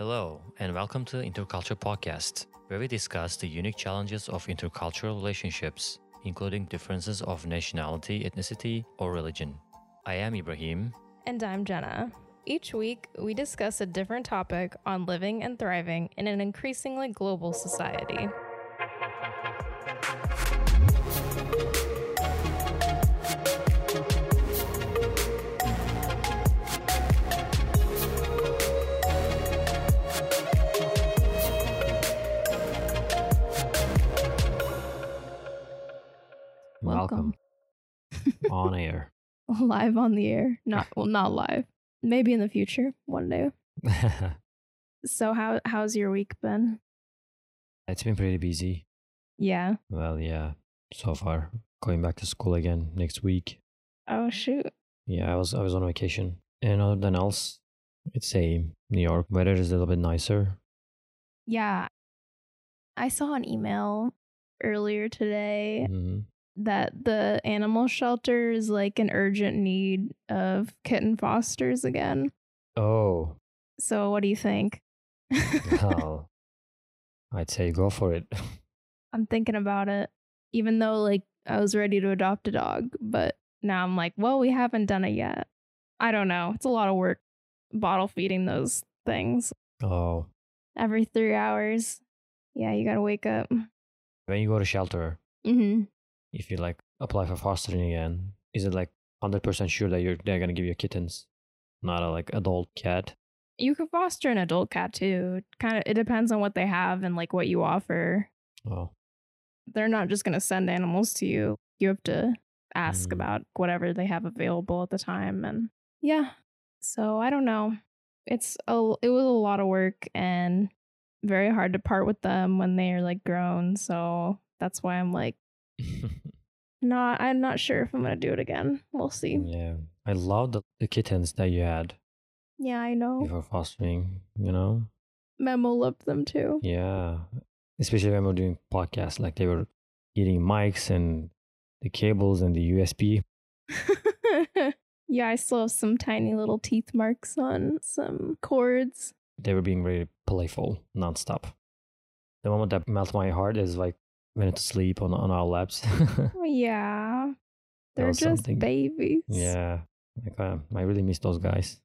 Hello, and welcome to Interculture Podcast, where we discuss the unique challenges of intercultural relationships, including differences of nationality, ethnicity, or religion. I am Ibrahim. And I'm Jenna. Each week, we discuss a different topic on living and thriving in an increasingly global society. Welcome. on air. live on the air. Not well, not live. Maybe in the future, one day. So how how's your week been? it's been pretty busy. Yeah. Well, yeah, so far. Going back to school again next week. Oh shoot. Yeah, I was I was on vacation. And other than else, it's same. New York weather is a little bit nicer. Yeah. I saw an email earlier today Mhm. That the animal shelter is like an urgent need of kitten fosters again. Oh, So what do you think? well, I'd say go for it. I'm thinking about it, even though like I was ready to adopt a dog, but now I'm like, well, we haven't done it yet. I don't know. It's a lot of work bottle feeding those things oh, every three hours. Yeah, you gotta wake up. when you go to shelter, hmm if you like apply for fostering again, is it like hundred percent sure that you're they're gonna give you kittens, not a like adult cat? You could foster an adult cat too. Kind of, it depends on what they have and like what you offer. Oh, They're not just gonna send animals to you. You have to ask Mm. about whatever they have available at the time, and yeah. So I don't know. It's a it was a lot of work and very hard to part with them when they're like grown. So that's why I'm like not. I'm not sure if I'm gonna do it again. We'll see. yeah. I love the, the kittens that you had Yeah, I know. before fostering. You know, Memo loved them too. yeah. Especially when we we're doing podcasts, like they were eating mics and the cables and the USB. yeah, I still have some tiny little teeth marks on some cords. They were being very playful nonstop. The moment that melts my heart is like went to sleep on on our laps. Yeah. That They're just something. babies. yeah, like uh, I really miss those guys.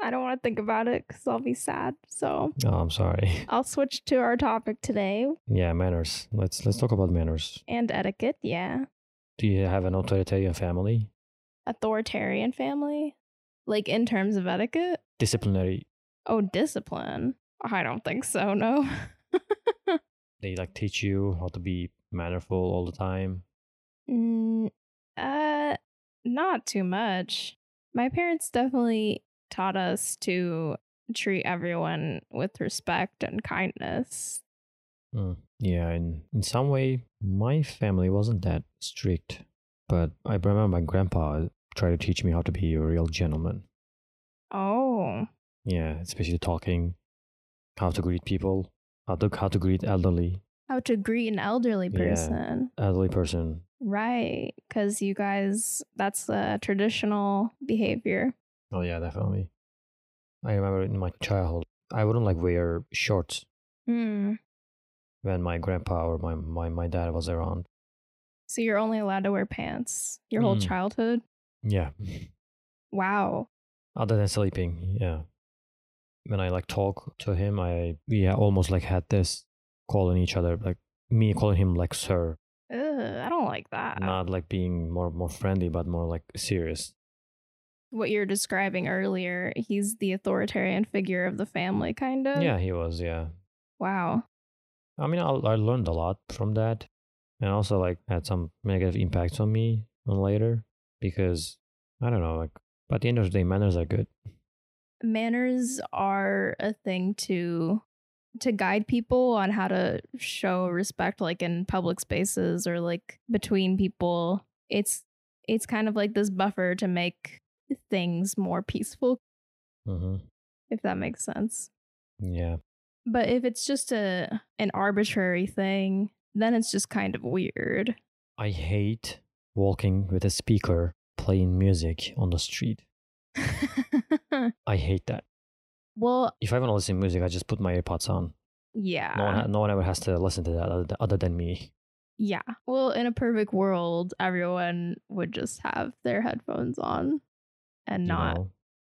I don't want to think about it because I'll be sad. So Oh, I'm sorry. I'll switch to our topic today Yeah, manners. Let's let's talk about manners. and etiquette. Yeah. Do you have an authoritarian family? Authoritarian family. Like in terms of etiquette? Disciplinary. Oh, discipline. I don't think so. No. They like teach you how to be mannerful all the time. Mm, uh, not too much. My parents definitely taught us to treat everyone with respect and kindness. Mm. Yeah, in in some way, my family wasn't that strict, but I remember my grandpa tried to teach me how to be a real gentleman. Oh, Yeah, especially talking, how to greet people, how to how to greet elderly how to greet an elderly Yeah. person. elderly person. Right. Because you guys, that's a traditional behavior. Oh yeah, definitely. I remember in my childhood, I wouldn't like wear shorts Hmm. when my grandpa or my my, my dad was around. So you're only allowed to wear pants your whole Mm. childhood? Yeah, Wow. other than sleeping, yeah. When I like talk to him, I we almost like had this calling each other like me calling him like sir, Ugh, I don't like that. not like being more more friendly, but more like serious. what you're describing earlier, he's the authoritarian figure of the family, kind of. Yeah, he was. Yeah, Wow. I mean, I, I learned a lot from that, and also like had some negative impacts on me on later because I don't know. Like, but at the end of the day, manners are good. Manners are a thing to to guide people on how to show respect like in public spaces or like between people. It's it's kind of like this buffer to make things more peaceful hmm if that makes sense. Yeah, But if it's just a an arbitrary thing, then it's just kind of weird. I hate walking with a speaker playing music on the street. I hate that. Well, If I want to listen to music, I just put my AirPods on. yeah. No one, no one ever has to listen to that other than, other than me. Yeah. Well, in a perfect world, everyone would just have their headphones on and not,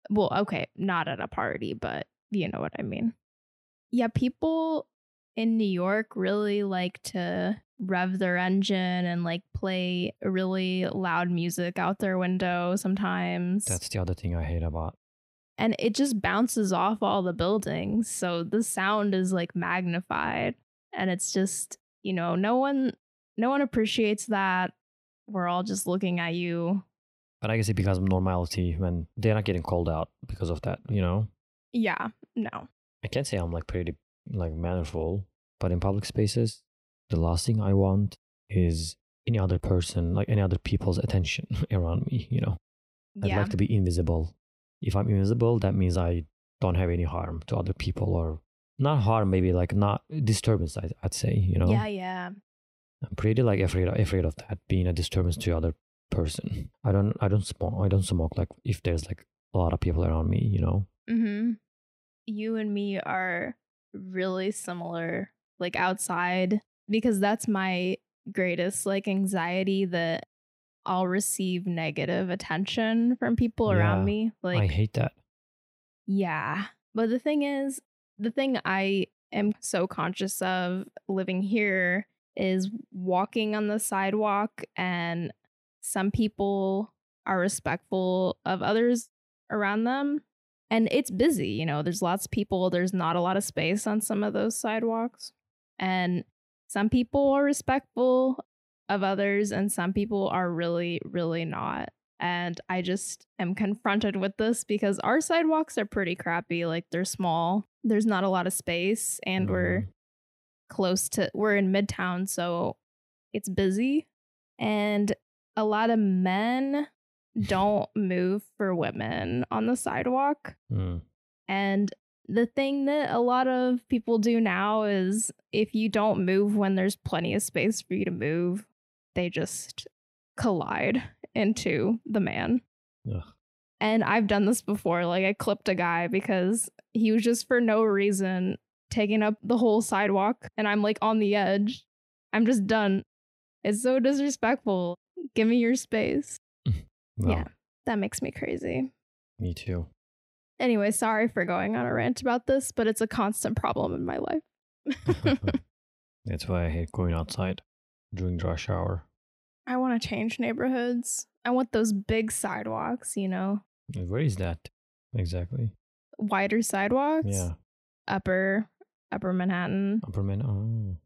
well, okay, not at a party, but you know what I mean. Yeah, people in New York really like to rev their engine and like play really loud music out their window sometimes. That's the other thing I hate about. And it just bounces off all the buildings. So the sound is like magnified and it's just, you know, no one no one appreciates that. We're all just looking at you. But I guess it becomes normality when they're not getting called out because of that, you know? Yeah, no. I can't say I'm like pretty like mannerful, but in public spaces, the last thing I want is any other person, like any other people's attention around me, you know? I'd yeah. like to be invisible. If I'm invisible, that means I don't have any harm to other people or not harm, maybe like not disturbance, I, I'd say, you know? Yeah, yeah. I'm pretty like afraid afraid of that being a disturbance to other person. I don't I don't smoke I don't smoke like if there's like a lot of people around me, you know. Mhm. You and me are really similar like outside because that's my greatest like anxiety that I'll receive negative attention from people around me. Like I hate that. Yeah. But the thing is, the thing I am so conscious of living here is walking on the sidewalk, and some people are respectful of others around them. And it's busy, you know, there's lots of people, there's not a lot of space on some of those sidewalks. And some people are respectful of others, and some people are really, really not and I just am confronted with this because our sidewalks are pretty crappy. Like they're small. There's not a lot of space and we're Mhm. close to we're in midtown, so it's busy. And a lot of men don't move for women on the sidewalk. Mm. And the thing that a lot of people do now is if you don't move when there's plenty of space for you to move, they just collide into the man. Ugh. And I've done this before. Like I clipped a guy because he was just for no reason taking up the whole sidewalk and I'm like on the edge. I'm just done. It's so disrespectful. Give me your space. Well, Yeah. That makes me crazy. Me too. Anyway, sorry for going on a rant about this, but it's a constant problem in my life. That's why I hate going outside during rush hour. I want to change neighborhoods. I want those big sidewalks, you know, Where is that exactly? wider sidewalks. Yeah, Upper upper Manhattan. Upper Man. Oh,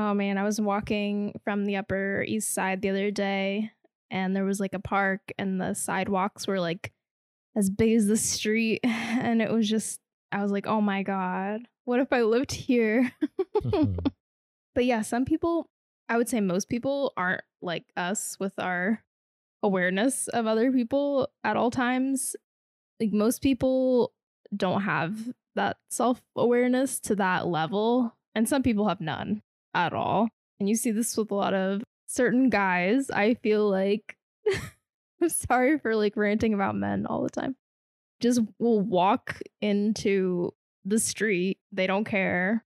Oh man, I was walking from the upper east side the other day and there was like a park and the sidewalks were like as big as the street and it was just I was like, "Oh my god, what if I lived here?" Mm-hmm. but yeah, some people, I would say most people aren't like us with our awareness of other people at all times. Like most people don't have that self awareness to that level, and some people have none at all. And you see this with a lot of certain guys. I feel like I'm sorry for like ranting about men all the time. Just will walk into the street, they don't care,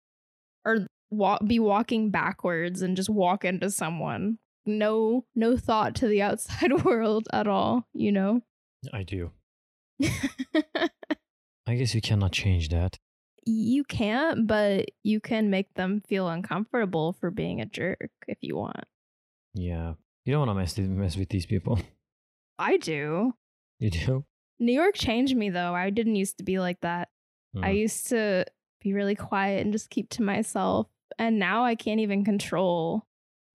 or walk be walking backwards and just walk into someone. No no thought to the outside world at all, you know? I do. I guess you cannot change that. you can't, but you can make them feel uncomfortable for being a jerk if you want. Yeah, you don't want to mess with- mess with these people. I do. You do. New York changed me though. I didn't used to be like that. I Mm. used to be really quiet and just keep to myself. And now I can't even control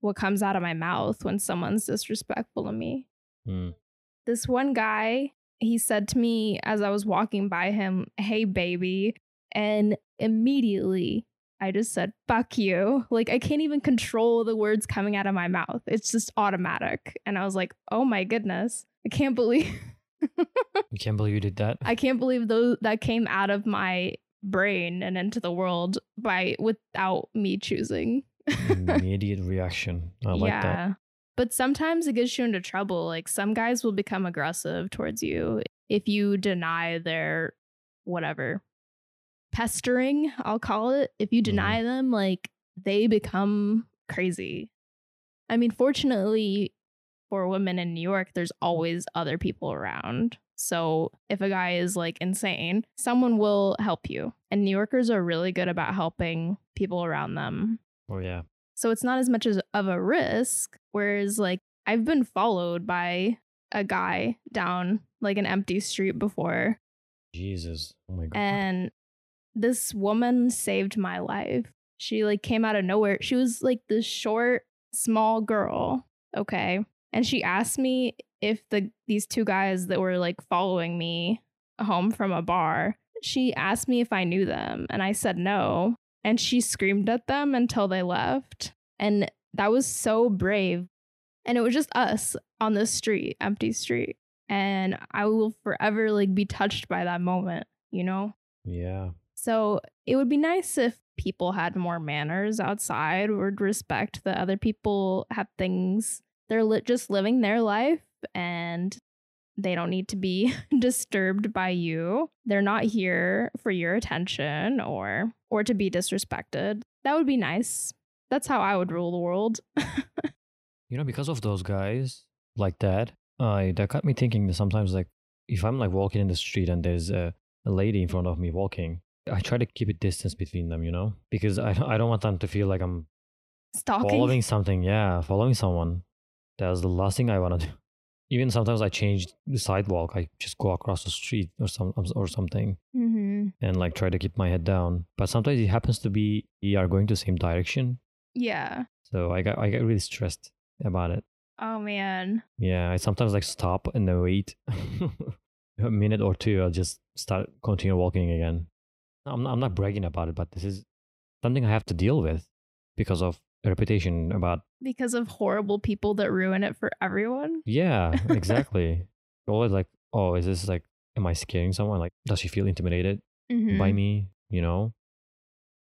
what comes out of my mouth when someone's disrespectful to me. Mm. This one guy, he said to me as I was walking by him, Hey, baby. And immediately I just said, Fuck you. Like, I can't even control the words coming out of my mouth. It's just automatic. And I was like, Oh my goodness. I can't believe. You can't believe you did that. I can't believe those that came out of my brain and into the world by without me choosing. Mm, immediate reaction. I like that. But sometimes it gets you into trouble. Like some guys will become aggressive towards you if you deny their whatever. pestering, I'll call it, if you mm-hmm. deny them, like they become crazy. I mean, fortunately for women in New York, there's always other people around. So if a guy is like insane, someone will help you. And New Yorkers are really good about helping people around them. Oh yeah. So it's not as much as of a risk. Whereas like I've been followed by a guy down like an empty street before. Jesus. Oh my god. And this woman saved my life. She like came out of nowhere. She was like this short, small girl. Okay. And she asked me if the these two guys that were like following me home from a bar, she asked me if I knew them and I said no. And she screamed at them until they left. And that was so brave. And it was just us on this street, empty street. And I will forever like be touched by that moment, you know? yeah. So it would be nice if people had more manners outside, would respect that other people have things. They're li- just living their life and they don't need to be disturbed by you. They're not here for your attention or or to be disrespected. That would be nice. That's how I would rule the world. You know, because of those guys like that, I that got me thinking that sometimes like if I'm like walking in the street and there's a, a lady in front of me walking, I try to keep a distance between them, you know? Because I I don't want them to feel like I'm Stalking. following something. Yeah, following someone. That's the last thing I want to do. Even sometimes I change the sidewalk. I just go across the street or some or something hmm and like try to keep my head down. But sometimes it happens to be we are going the same direction, Yeah. so I got I get really stressed about it. Oh man. Yeah, I sometimes like stop and then wait a minute or two. I'll just start continue walking again. I'm not, I'm not bragging about it, but this is something I have to deal with because of reputation about. Because of horrible people that ruin it for everyone. Yeah, exactly. Always like, oh, is this like, am I scaring someone? Like, does she feel intimidated Mhm. by me? You know.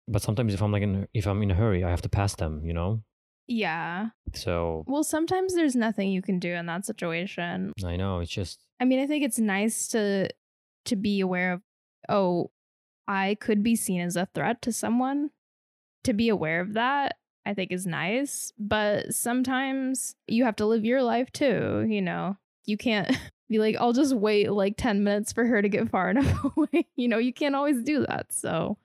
But sometimes if I'm like in if I'm in a hurry, I have to pass them. You know. Yeah. So Well, sometimes there's nothing you can do in that situation. I know it's just I mean, I think it's nice to to be aware of oh, I could be seen as a threat to someone. To be aware of that, I think is nice, but sometimes you have to live your life too, you know. You can't be like I'll just wait like 10 minutes for her to get far enough away. You know, you can't always do that. So,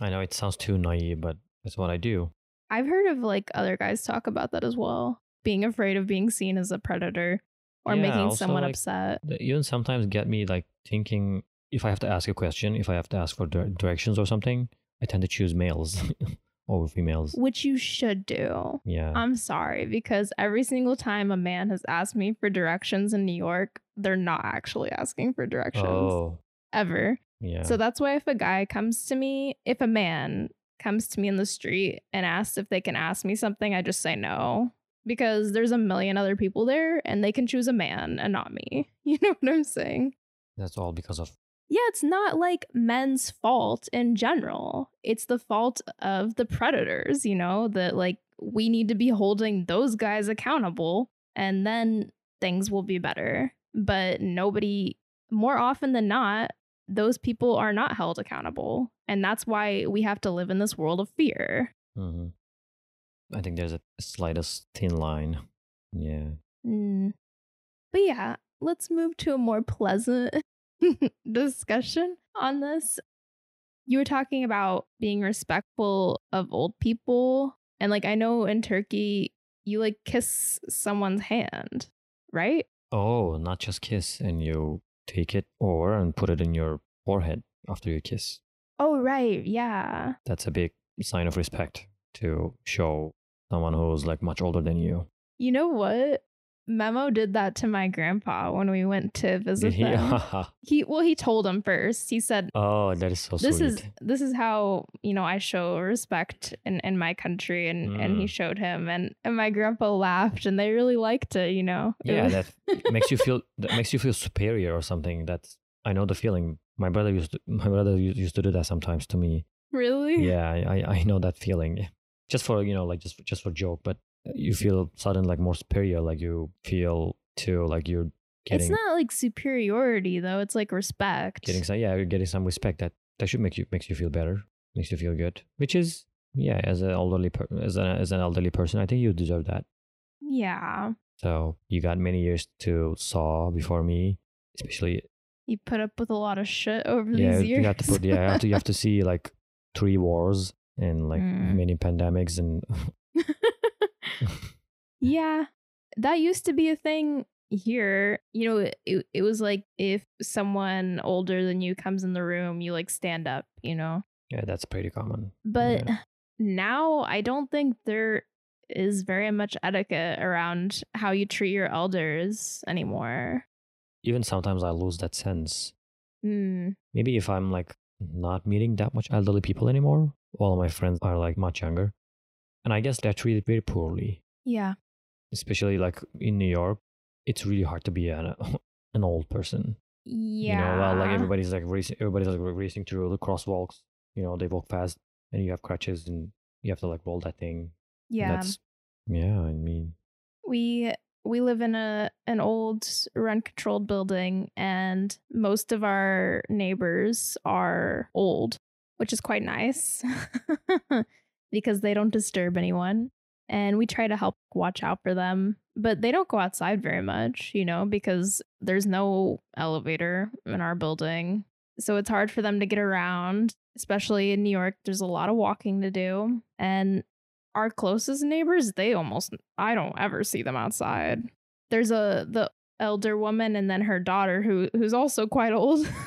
I know it sounds too naive, but that's what I do. I've heard of like other guys talk about that as well, being afraid of being seen as a predator or Yeah, making someone like, upset. even sometimes get me like thinking if I have to ask a question, if I have to ask for directions or something, I tend to choose males over females. Which you should do. Yeah. I'm sorry because every single time a man has asked me for directions in New York, they're not actually asking for directions oh, ever. yeah. So that's why if a guy comes to me, if a man comes to me in the street and asks if they can ask me something, I just say no because there's a million other people there and they can choose a man and not me. You know what I'm saying? that's all because of Yeah, it's not like men's fault in general. It's the fault of the predators, you know, that like we need to be holding those guys accountable and then things will be better. But nobody, more often than not, those people are not held accountable. And that's why we have to live in this world of fear. Mm-hmm. I think there's a slightest thin line. Yeah. Mm. But yeah, let's move to a more pleasant discussion on this. You were talking about being respectful of old people. And like, I know in Turkey, you like kiss someone's hand, right? Oh, not just kiss and you take it or and put it in your forehead after you kiss. Oh, right. Yeah. That's a big sign of respect to show someone who's like much older than you. You know what? Memo did that to my grandpa when we went to visit Did he? well, he told him first. He said, oh, that is so this sweet. is this is how you know I show respect in in my country, and and he Mm. showed him, and and my grandpa laughed, and they really liked it. You know, yeah, that makes you feel that makes you feel superior or something. That's I know the feeling. My brother used to, my brother used to do that sometimes to me. really Yeah, I- I know that feeling. Just for you know like just just for joke, but you feel sudden like more superior. Like you feel too like you're It's not like superiority though; it's like respect. getting some yeah you're getting some respect that that should make you makes you feel better, makes you feel good. Which is yeah, as an elderly per- as an as an elderly person, I think you deserve that. Yeah. So you got many years to saw before me, especially You put up with a lot of shit over yeah. these years. You have to put yeah, you have to you have to see like three wars and like Mm. many pandemics and yeah. That used to be a thing here. You know, it, it, was like if someone older than you comes in the room, you like stand up, you know? yeah, that's pretty common. But Yeah. now I don't think there is very much etiquette around how you treat your elders anymore. Even sometimes I lose that sense. Mm. Maybe if I'm like not meeting that much elderly people anymore, all of my friends are like much younger. And I guess they're treated very poorly, Yeah. especially like in New York. It's really hard to be an, an old person. Yeah. You know, well, like everybody's like racing, everybody's like racing through the crosswalks. You know, they walk fast and you have crutches and you have to like roll that thing. Yeah. That's, yeah, I mean, we we live in a an old rent controlled building and most of our neighbors are old which is quite nice because they don't disturb anyone and we try to help watch out for them but they don't go outside very much you know because there's no elevator in our building. So it's hard for them to get around especially in New York there's a lot of walking to do and our closest neighbors they almost i don't ever see them outside. There's a the elder woman and then her daughter who who's also quite old.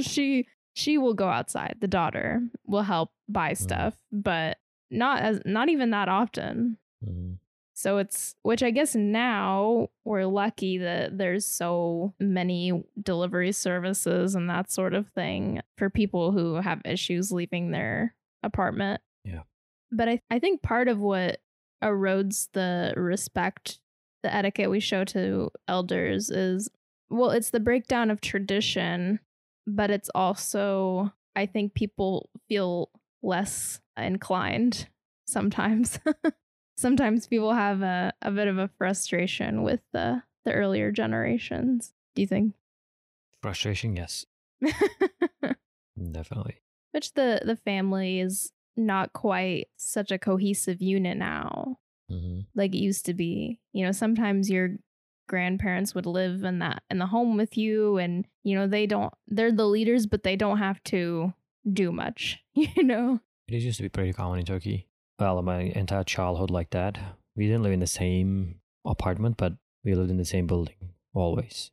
She she will go outside the daughter will help buy mm. stuff but not as not even that often. Mm, so it's which i guess now we're lucky that there's so many delivery services and that sort of thing for people who have issues leaving their apartment. Yeah. but i, I think part of what erodes the respect the etiquette we show to elders is well it's the breakdown of tradition but it's also i think people feel less inclined sometimes. Sometimes people have a, a bit of a frustration with the the earlier generations do you think? Frustration, yes, definitely. which the the family is not quite such a cohesive unit now. Hmm like it used to be. You know, sometimes your grandparents would live in that in the home with you and you know, they don't they're the leaders but they don't have to do much, you know. It used to be pretty common in Turkey. Well, my entire childhood like that. We didn't live in the same apartment, but we lived in the same building always.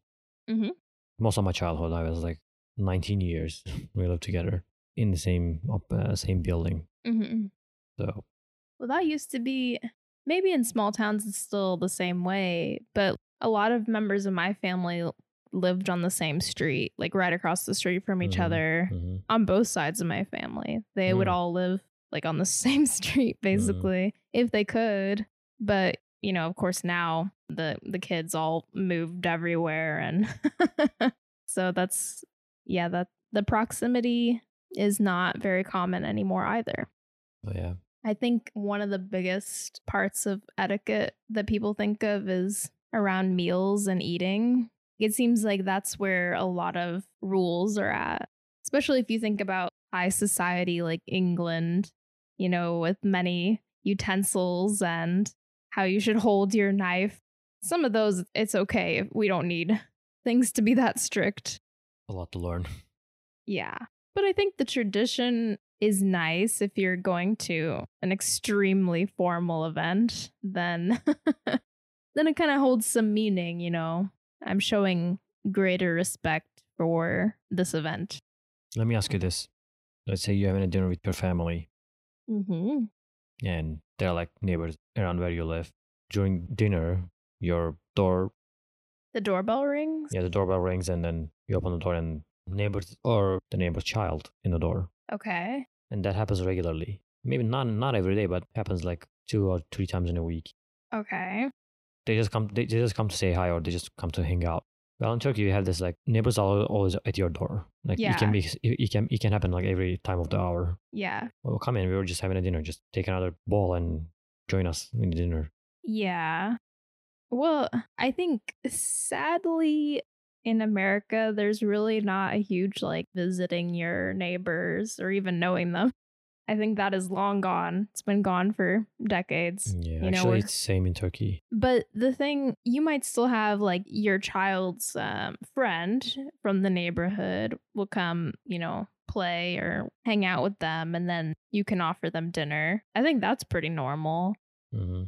Mhm. Most of my childhood, I was like 19 years. we lived together in the same uh, same building. hmm So Well, that used to be maybe in small towns it's still the same way, but a lot of members of my family lived on the same street, like right across the street from each Mhm. other mhm. on both sides of my family. They would Mm. all live like on the same street basically if they could. But, you know, of course now the the kids all moved everywhere and so that's yeah, that the proximity is not very common anymore either. So yeah, I think one of the biggest parts of etiquette that people think of is around meals and eating. It seems like that's where a lot of rules are at, especially if you think about high society like England, you know, with many utensils and how you should hold your knife. Some of those, it's okay. We don't need things to be that strict. a lot to learn. Yeah. But I think the tradition is nice if you're going to an extremely formal event, then then it kind of holds some meaning, you know. I'm showing greater respect for this event. Let me ask you this: Let's say you're having a dinner with your family, Mm-hmm. and they're like neighbors around where you live. During dinner, your door, The doorbell rings. yeah, the doorbell rings, and then you open the door, and neighbors or the neighbor's child in the door. Okay. and that happens regularly. Maybe not not every day, but happens like two or three times in a week. Okay. They just come. They, they just come to say hi, or they just come to hang out. Well, in Turkey, you have this like neighbors are always at your door. Like it can be, it can it can happen like every time of the hour. Yeah. Well, come in. We were just having a dinner. Just take another bowl and join us in the dinner. Yeah. Well, I think sadly, in America, there's really not a huge like visiting your neighbors or even knowing them. I think that is long gone. It's been gone for decades. Yeah, You know, actually, it's same in Turkey. But the thing, you might still have like your child's um, friend from the neighborhood will come, you know, play or hang out with them, and then you can offer them dinner. I think that's pretty normal. hmm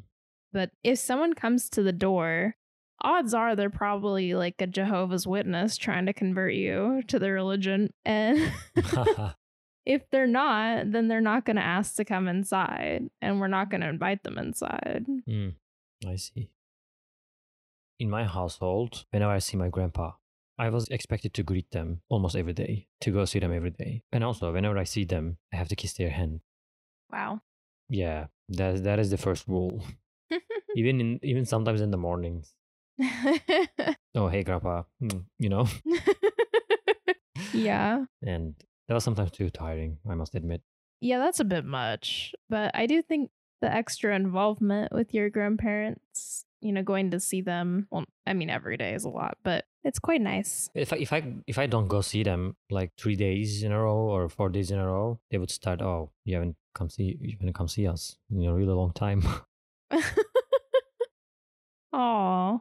But if someone comes to the door, odds are they're probably like a Jehovah's Witness trying to convert you to their religion. And if they're not, then they're not going to ask to come inside, and we're not going to invite them inside. Mm, I see. In my household, whenever I see my grandpa, I was expected to greet them almost every day, to go see them every day. And also, whenever I see them, I have to kiss their hand. Wow. Yeah, that that is the first rule. even in even sometimes in the mornings. Oh, hey, grandpa. Mm, you know, yeah. and that was sometimes too tiring. I must admit. Yeah, that's a bit much. But I do think the extra involvement with your grandparents, you know, going to see them, well, I mean, every day is a lot, but it's quite nice. If I, if I if I don't go see them like three days in a row or four days in a row, they would start. Oh, you haven't come see you haven't come see us in a really long time. Aw.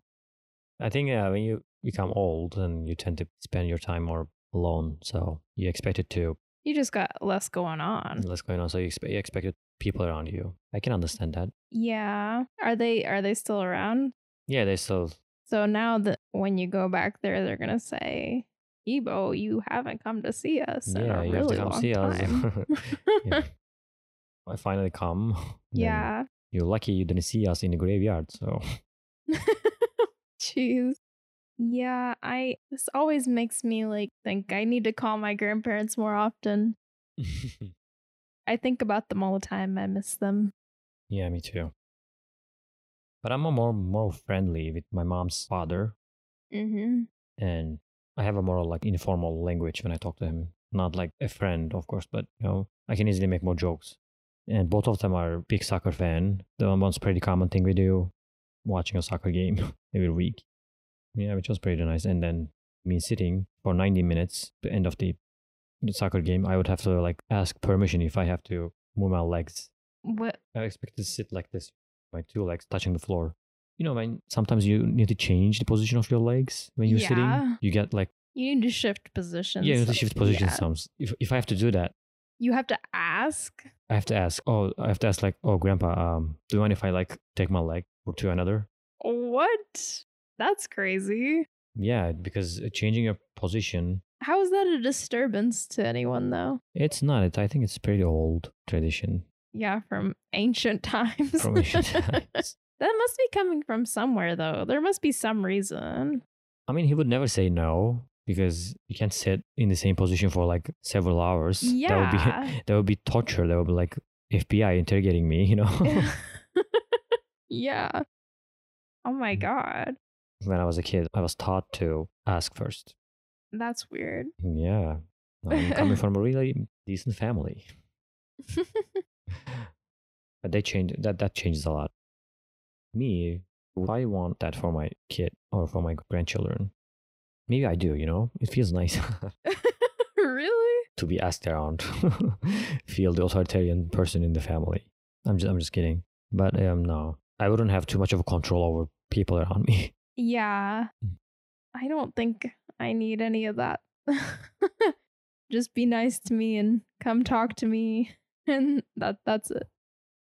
I think uh, when you become old and you tend to spend your time more alone, so you expect it to You just got less going on. less going on. So you expect you expected people around you. I can understand that. Yeah. Are they are they still around? Yeah, they still. So now that when you go back there, they're gonna say, Ebo, you haven't come to see us. in Yeah, a you really have to come long see us. Yeah. I finally come. yeah. You're lucky you didn't see us in the graveyard. So Jeez. Yeah, I this always makes me like think I need to call my grandparents more often. I think about them all the time. I miss them. yeah, me too. But I'm a more more friendly with my mom's father, Mm-hmm. and I have a more like informal language when I talk to him. Not like a friend, of course, but you know, I can easily make more jokes. And both of them are big soccer fan. The one's pretty common thing we do, watching a soccer game every week. Yeah, which was pretty nice. And then me sitting for 90 minutes, the end of the, the soccer game, I would have to like ask permission if I have to move my legs. What? I expect to sit like this, my two legs touching the floor. You know, when sometimes you need to change the position of your legs when you're Yeah. sitting, you get like You need to shift positions. yeah, you need to shift position Yeah. some. If if I have to do that, You have to ask. I have to ask. Oh, I have to ask like, oh, grandpa, um, do you mind if I like take my leg or to another? What? That's crazy. Yeah, because uh, changing your position, How is that a disturbance to anyone, though? it's not. It, I think it's pretty old tradition Yeah, from ancient times. from ancient times. that must be coming from somewhere, though. There must be some reason. I mean, he would never say no because you can't sit in the same position for like several hours. That would be Yeah. that would be torture. That would be like FBI interrogating me. You know. yeah. Oh my Mm. god. When I was a kid, I was taught to ask first. That's weird. Yeah, I'm coming from a really decent family. but they change that that changes a lot. Me i want that for my kid or for my grandchildren maybe i do you know? It feels nice. Really? to be asked around. Feel the authoritarian person in the family. I'm just i'm just kidding. But um no. I wouldn't have too much of a control over people around me Yeah. Mm. I don't think I need any of that. Just be nice to me and come talk to me and that that's it.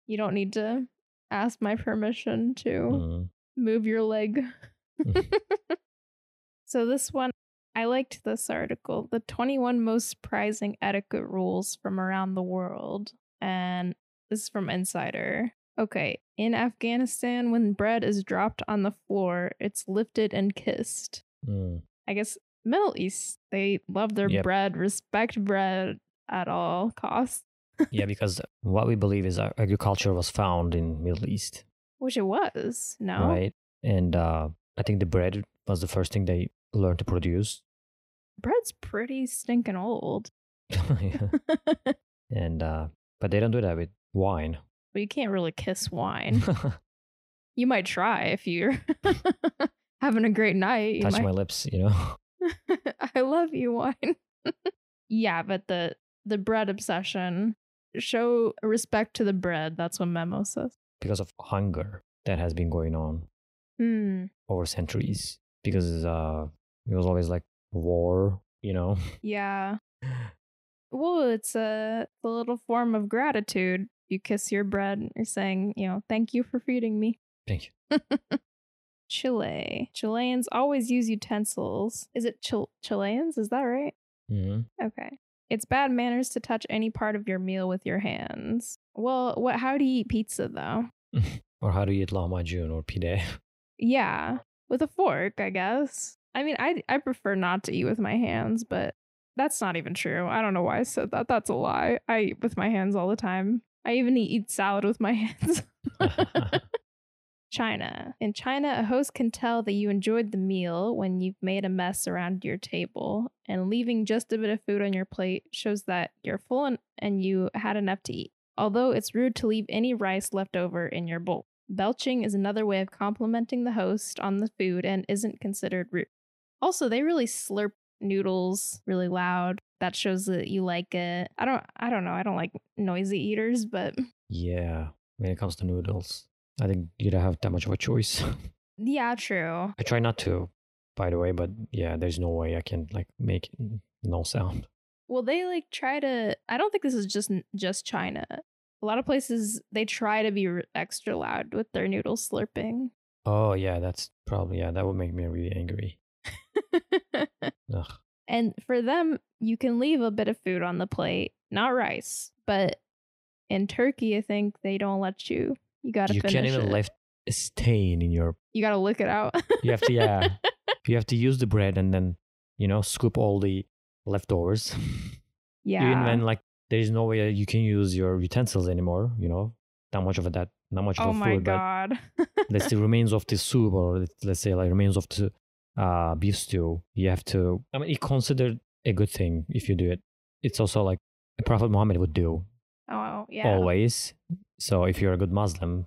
You don't need to ask my permission to Mm. move your leg. Mhm. so this one I liked this article, the 21 most surprising etiquette rules from around the world. And this is from Insider. Okay, in Afghanistan, when bread is dropped on the floor, it's lifted and kissed. Mm. I guess Middle East, they love their Yep. bread, respect bread at all costs, yeah because what we believe is our agriculture was found in middle east which it was. No, right and uh i think the bread was the first thing they learned to produce bread's pretty stinking old. And uh but they don't do that with wine you can't really kiss wine. you might try if you're having a great night. You touch might, my lips you know I love you, wine. yeah, but the the bread obsession. Show respect to the bread. That's what Memo says. because of hunger that has been going on Hmm. over centuries. Because uh, it was always like war, you know. Yeah. Well, it's a, it's a little form of gratitude. You kiss your bread you're saying, you know, thank you for feeding me. Thank you. Chile. Chileans always use utensils. Is it Chil- Chileans? Is that right? hmm Okay. It's bad manners to touch any part of your meal with your hands. Well, what? How do you eat pizza though? Or how do you eat lahmacun or pide? Yeah, with a fork, I guess. I mean, I I prefer not to eat with my hands, but that's not even true. I don't know why I said that. That's a lie. I eat with my hands all the time. I even eat, salad with my hands. China. In China, a host can tell that you enjoyed the meal when you've made a mess around your table, and leaving just a bit of food on your plate shows that you're full and, and you had enough to eat. Although it's rude to leave any rice left over in your bowl. Belching is another way of complimenting the host on the food and isn't considered rude. Also, they really slurp noodles really loud. That shows that you like it. I don't I don't know. I don't like noisy eaters, but yeah, when it comes to noodles, I think you don't have that much of a choice. yeah, true. I try not to, by the way, but yeah, there's no way I can like make no sound. Well, they like try to. I don't think this is just just China. A lot of places they try to be extra loud with their noodle slurping. Oh yeah, that's probably yeah, that would make me really angry. Ugh. and for them, you can leave a bit of food on the plate, not rice, but in Turkey, I think they don't let you. You gotta You can't even it. left a stain in your. you gotta lick it out. You have to yeah. you have to use the bread and then you know scoop all the leftovers. yeah. Even when like there is no way uh, you can use your utensils anymore. You know, not much of a, that, not much of oh a my food, but god. let's say remains of the soup or let's say like remains of the uh, beef stew. You have to. I mean, it's considered a good thing if you do it. It's also like Prophet Muhammad would do oh yeah. always. So if you're a good Muslim,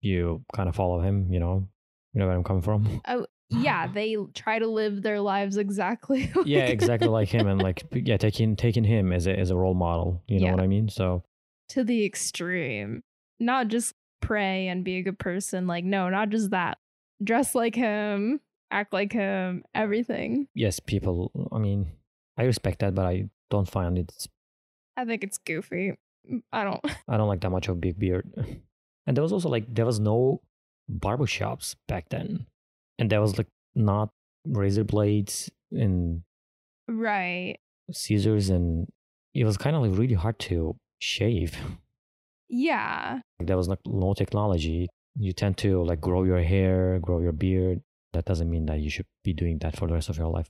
you kind of follow him. You know, you know where I'm coming from. Oh yeah. They try to live their lives exactly. yeah, exactly like him, and like yeah, taking taking him as a as a role model. You know Yeah. what I mean? So to the extreme. Not just pray and be a good person. Like, no, not just that. Dress like him, act like him, everything. yes, people. I mean, I respect that, but I don't find it. I think it's goofy. I don't. I don't like that much of big beard. And there was also like there was no barbershops back then, and there was like not razor blades and Right. scissors, and it was kind of like really hard to shave. Yeah. There was like no technology. You tend to like grow your hair, grow your beard. That doesn't mean that you should be doing that for the rest of your life.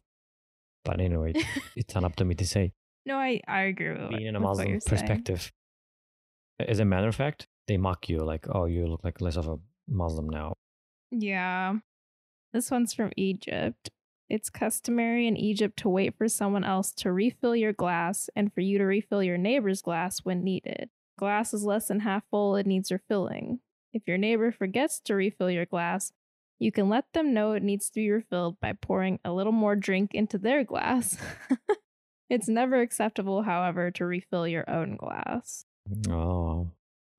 But anyway, it's not up to me to say. no, I, I agree with, Being in a Muslim you're saying. perspective, as a matter of fact, they mock you like, "Oh, you look like less of a Muslim now." Yeah. This one's from Egypt. It's customary in Egypt to wait for someone else to refill your glass and for you to refill your neighbor's glass when needed. Glass is less than half full, it needs refilling. If your neighbor forgets to refill your glass, you can let them know it needs to be refilled by pouring a little more drink into their glass. it's never acceptable, however, to refill your own glass. Oh.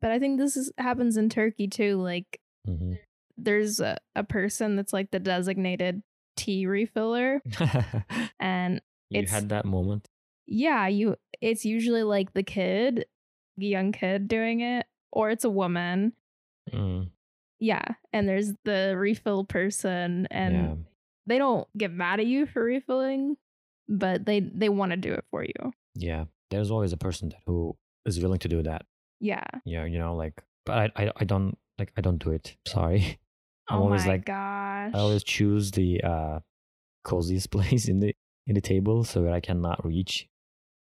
But I think this is, happens in Turkey too. Like, hmm there's a, a person that's like the designated tea refiller and you had that moment. yeah you it's usually like the kid the young kid doing it or it's a woman Mm, yeah and there's the refill person and yeah. they don't get mad at you for refilling but they they want to do it for you Yeah. There's always a person that who is willing to do that. yeah Yeah, you know, like but I I, I don't like I don't do it. Sorry. I'm oh always my like gosh I always choose the uh coziest place in the in the table so that I cannot reach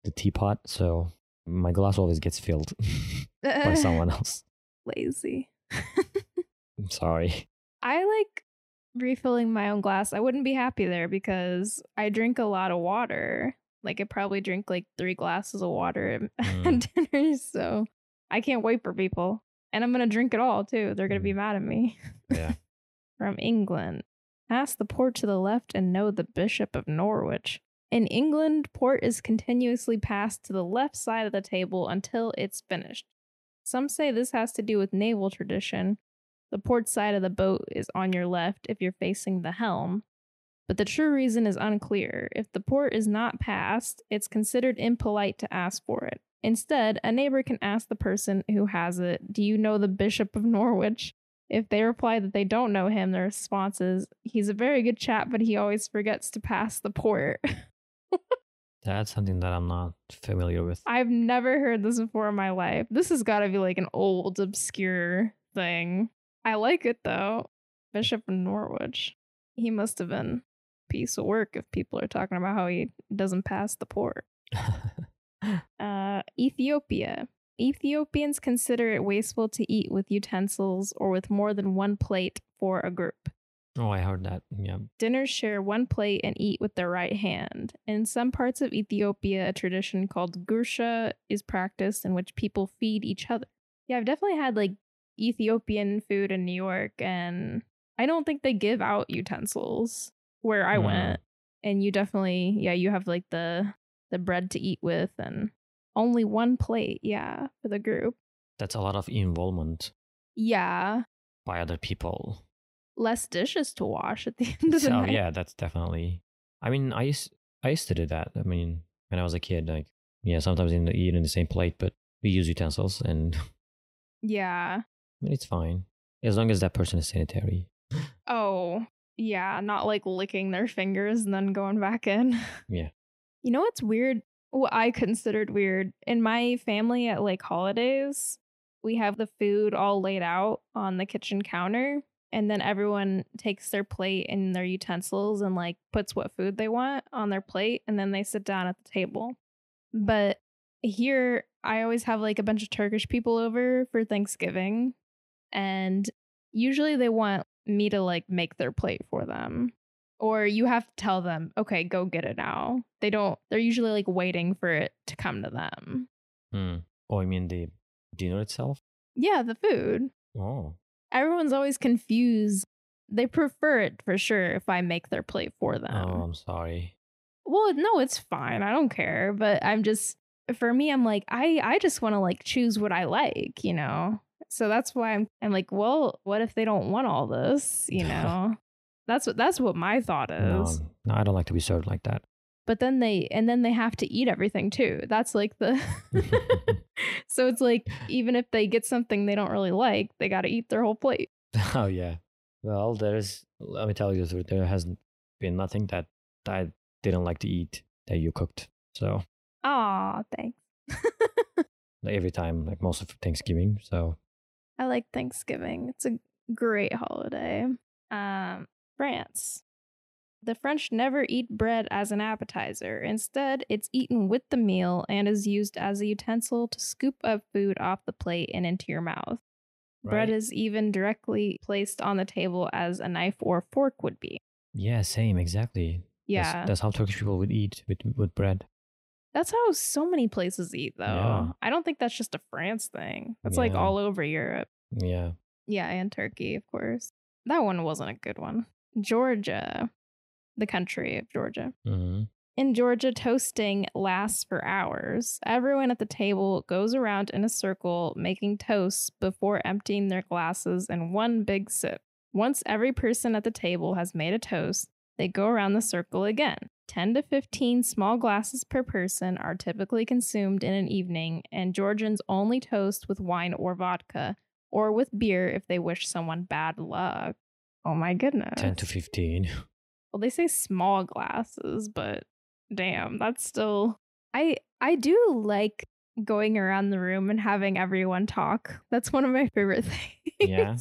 the teapot. So my glass always gets filled by someone else. lazy I'm sorry. I like refilling my own glass. I wouldn't be happy there because I drink a lot of water. Like I probably drink like three glasses of water at Mm. dinner, so I can't wait for people. And I'm gonna drink it all too. They're gonna be Mm. mad at me. Yeah. From England. Ask the port to the left and know the Bishop of Norwich. In England, port is continuously passed to the left side of the table until it's finished. Some say this has to do with naval tradition. The port side of the boat is on your left if you're facing the helm, but the true reason is unclear. If the port is not passed, it's considered impolite to ask for it. Instead, a neighbor can ask the person who has it, Do you know the Bishop of Norwich? If they reply that they don't know him, the response is, He's a very good chap, but he always forgets to pass the port. That's something that I'm not familiar with. I've never heard this before in my life. This has got to be like an old, obscure thing. I like it though. Bishop of Norwich. He must have been a piece of work if people are talking about how he doesn't pass the port. Uh, Ethiopia. Ethiopians consider it wasteful to eat with utensils or with more than one plate for a group. oh, I heard that. Yeah. Dinners share one plate and eat with their right hand. In some parts of Ethiopia, a tradition called gursha is practiced in which people feed each other. Yeah, I've definitely had like Ethiopian food in New York, and I don't think they give out utensils where I Mm. went. And you definitely, yeah, you have like the the bread to eat with, and only one plate, yeah, for the group. That's a lot of involvement Yeah, by other people. less dishes to wash at the end of the So night. yeah, that's definitely. I mean, I used I used to do that. I mean, when I was a kid, like yeah, sometimes in the eat in the same plate, but we use utensils, and yeah. Mean, it's fine as long as that person is sanitary. Oh, yeah, not like licking their fingers and then going back in. Yeah. You know what's weird? What I considered weird in my family at like holidays, we have the food all laid out on the kitchen counter, and then everyone takes their plate and their utensils and like puts what food they want on their plate, and then they sit down at the table. But here, I always have like a bunch of Turkish people over for Thanksgiving, and usually they want me to like make their plate for them or you have to tell them okay go get it now. They don't they're usually like waiting for it to come to them. Hmm. Oh, I mean the dinner itself. yeah the food. Oh, everyone's always confused. They prefer it for sure if i make their plate for them. Oh, I'm sorry. well no it's fine i don't care but i'm just for me i'm like i i just want to like choose what i like you know so that's why i'm i'm like well what if they don't want all this you know that's what that's what my thought is No, no, I don't like to be served like that. but then they and then they have to eat everything too that's like the so it's like even if they get something they don't really like they got to eat their whole plate oh yeah. Well, there's. Let me tell you the. There hasn't been nothing that I didn't like to eat that you cooked. So ah thanks every time, like most of Thanksgiving. So i like thanksgiving. It's a great holiday. Um france. The french never eat bread as an appetizer. Instead it's eaten with the meal and is used as a utensil to scoop up food off the plate and into your mouth. Bread is even directly placed on the table as a knife or fork would be. Yeah, same exactly. yeah. That's, that's how Turkish people would eat with with bread. That's how so many places eat, though. Yeah. I don't think that's just a France thing. That's like all over Europe. Yeah. Yeah, and Turkey, of course. That one wasn't a good one. Georgia, the country of Georgia. hmm In Georgia, toasting lasts for hours. Everyone at the table goes around in a circle making toasts before emptying their glasses in one big sip. Once every person at the table has made a toast, they go around the circle again. 10 to 15 small glasses per person are typically consumed in an evening, and Georgians only toast with wine or vodka, or with beer if they wish someone bad luck. Oh my goodness. 10 to 15. Well, they say small glasses, but damn, that's still I I do like going around the room and having everyone talk. That's one of my favorite things. Yeah?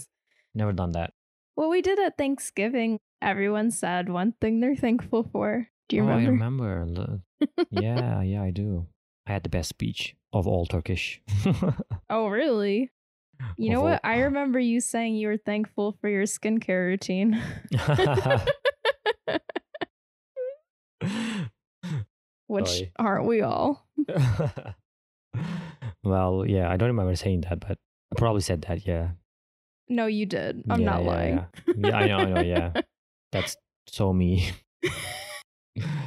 Never done that. What we did at Thanksgiving, everyone said one thing they're thankful for. Do you oh, I remember? remember. Yeah, yeah, I do. I had the best speech of all Turkish. Oh, really? You know Of what? all- I remember you saying you were thankful for your skincare routine. Which Sorry. aren't we all? well, yeah, I don't remember saying that, but I probably said that. Yeah, No, you did. I'm Yeah, not yeah, lying. yeah. Yeah, I know, I know, yeah. That's so me.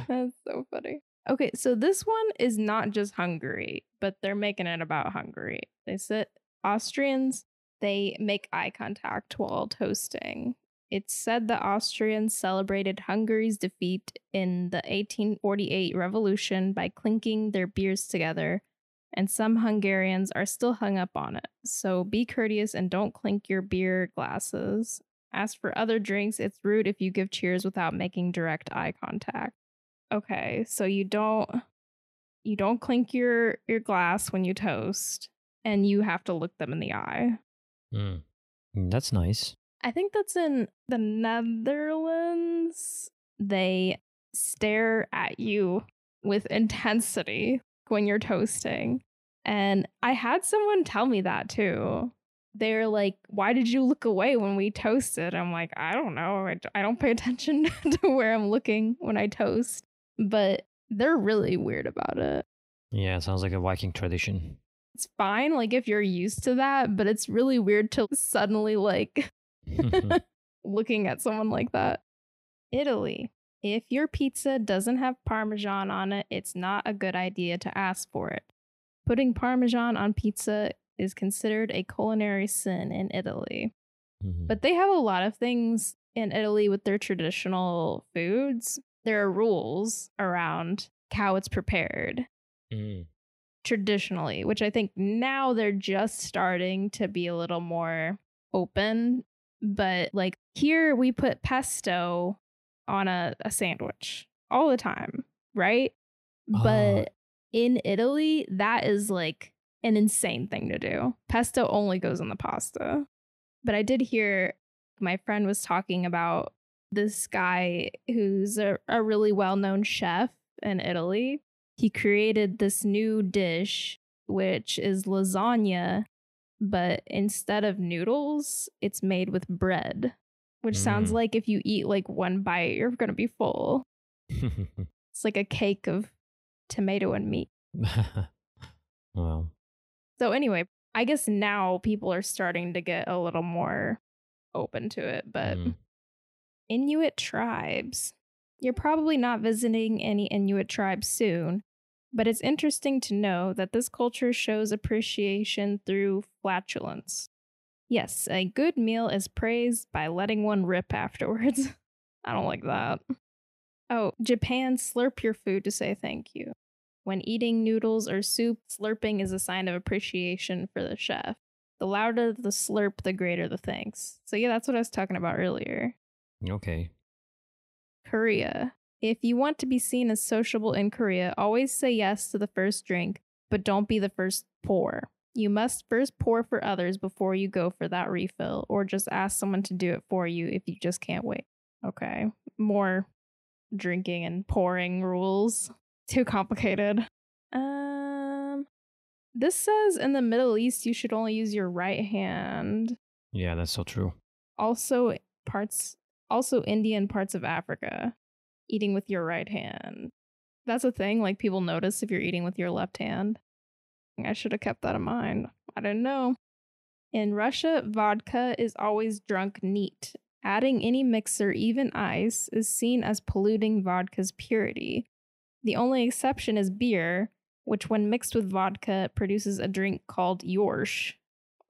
That's so funny. Okay, so this one is not just Hungary, but they're making it about Hungary. They said Austrians, they make eye contact while toasting. It's said the Austrians celebrated Hungary's defeat in the 1848 revolution by clinking their beers together, and some Hungarians are still hung up on it. So be courteous and don't clink your beer glasses. As for other drinks, it's rude if you give cheers without making direct eye contact. Okay, so you don't you don't clink your your glass when you toast and you have to look them in the eye. Mm. That's nice. I think that's in the Netherlands. They stare at you with intensity when you're toasting. And I had someone tell me that too. They're like, Why did you look away when we toasted? I'm like, I don't know. I, I don't pay attention to where I'm looking when I toast. But they're really weird about it. Yeah, it sounds like a Viking tradition. It's fine, like if you're used to that, but it's really weird to suddenly like looking at someone like that. Italy. If your pizza doesn't have Parmesan on it, it's not a good idea to ask for it. Putting Parmesan on pizza is considered a culinary sin in Italy. Mhm. But they have a lot of things in Italy with their traditional foods. There are rules around how it's prepared Mm. traditionally, which I think now they're just starting to be a little more open. But like here, we put pesto on a, a sandwich all the time, right? Oh. But in Italy, that is like an insane thing to do. Pesto only goes on the pasta. But I did hear my friend was talking about this guy who's a, a really well known chef in Italy. He created this new dish, which is lasagna, but instead of noodles, it's made with bread, which sounds Mm. like if you eat like one bite, you're going to be full. It's like a cake of tomato and meat. well, So, anyway, I guess now people are starting to get a little more open to it, but mm. Inuit tribes. You're probably not visiting any Inuit tribes soon, but it's interesting to know that this culture shows appreciation through flatulence. Yes, a good meal is praised by letting one rip afterwards. I don't like that. Oh, Japan, slurp your food to say thank you. When eating noodles or soup, slurping is a sign of appreciation for the chef. The louder the slurp, the greater the thanks. So, yeah, that's what I was talking about earlier. okay. Korea. If you want to be seen as sociable in Korea, always say yes to the first drink, but don't be the first pour. You must first pour for others before you go for that refill, or just ask someone to do it for you if you just can't wait. Okay, more drinking and pouring rules. Too complicated. Um, this says in the Middle East you should only use your right hand Yeah, that's so true. also parts also Indian parts of Africa eating with your right hand. That's a thing like people notice if you're eating with your left hand. I should have kept that in mind. I didn't know. In Russia, vodka is always drunk neat. Adding any mixer, even ice, is seen as polluting vodka's purity. The only exception is beer, which, when mixed with vodka, produces a drink called Yorsh.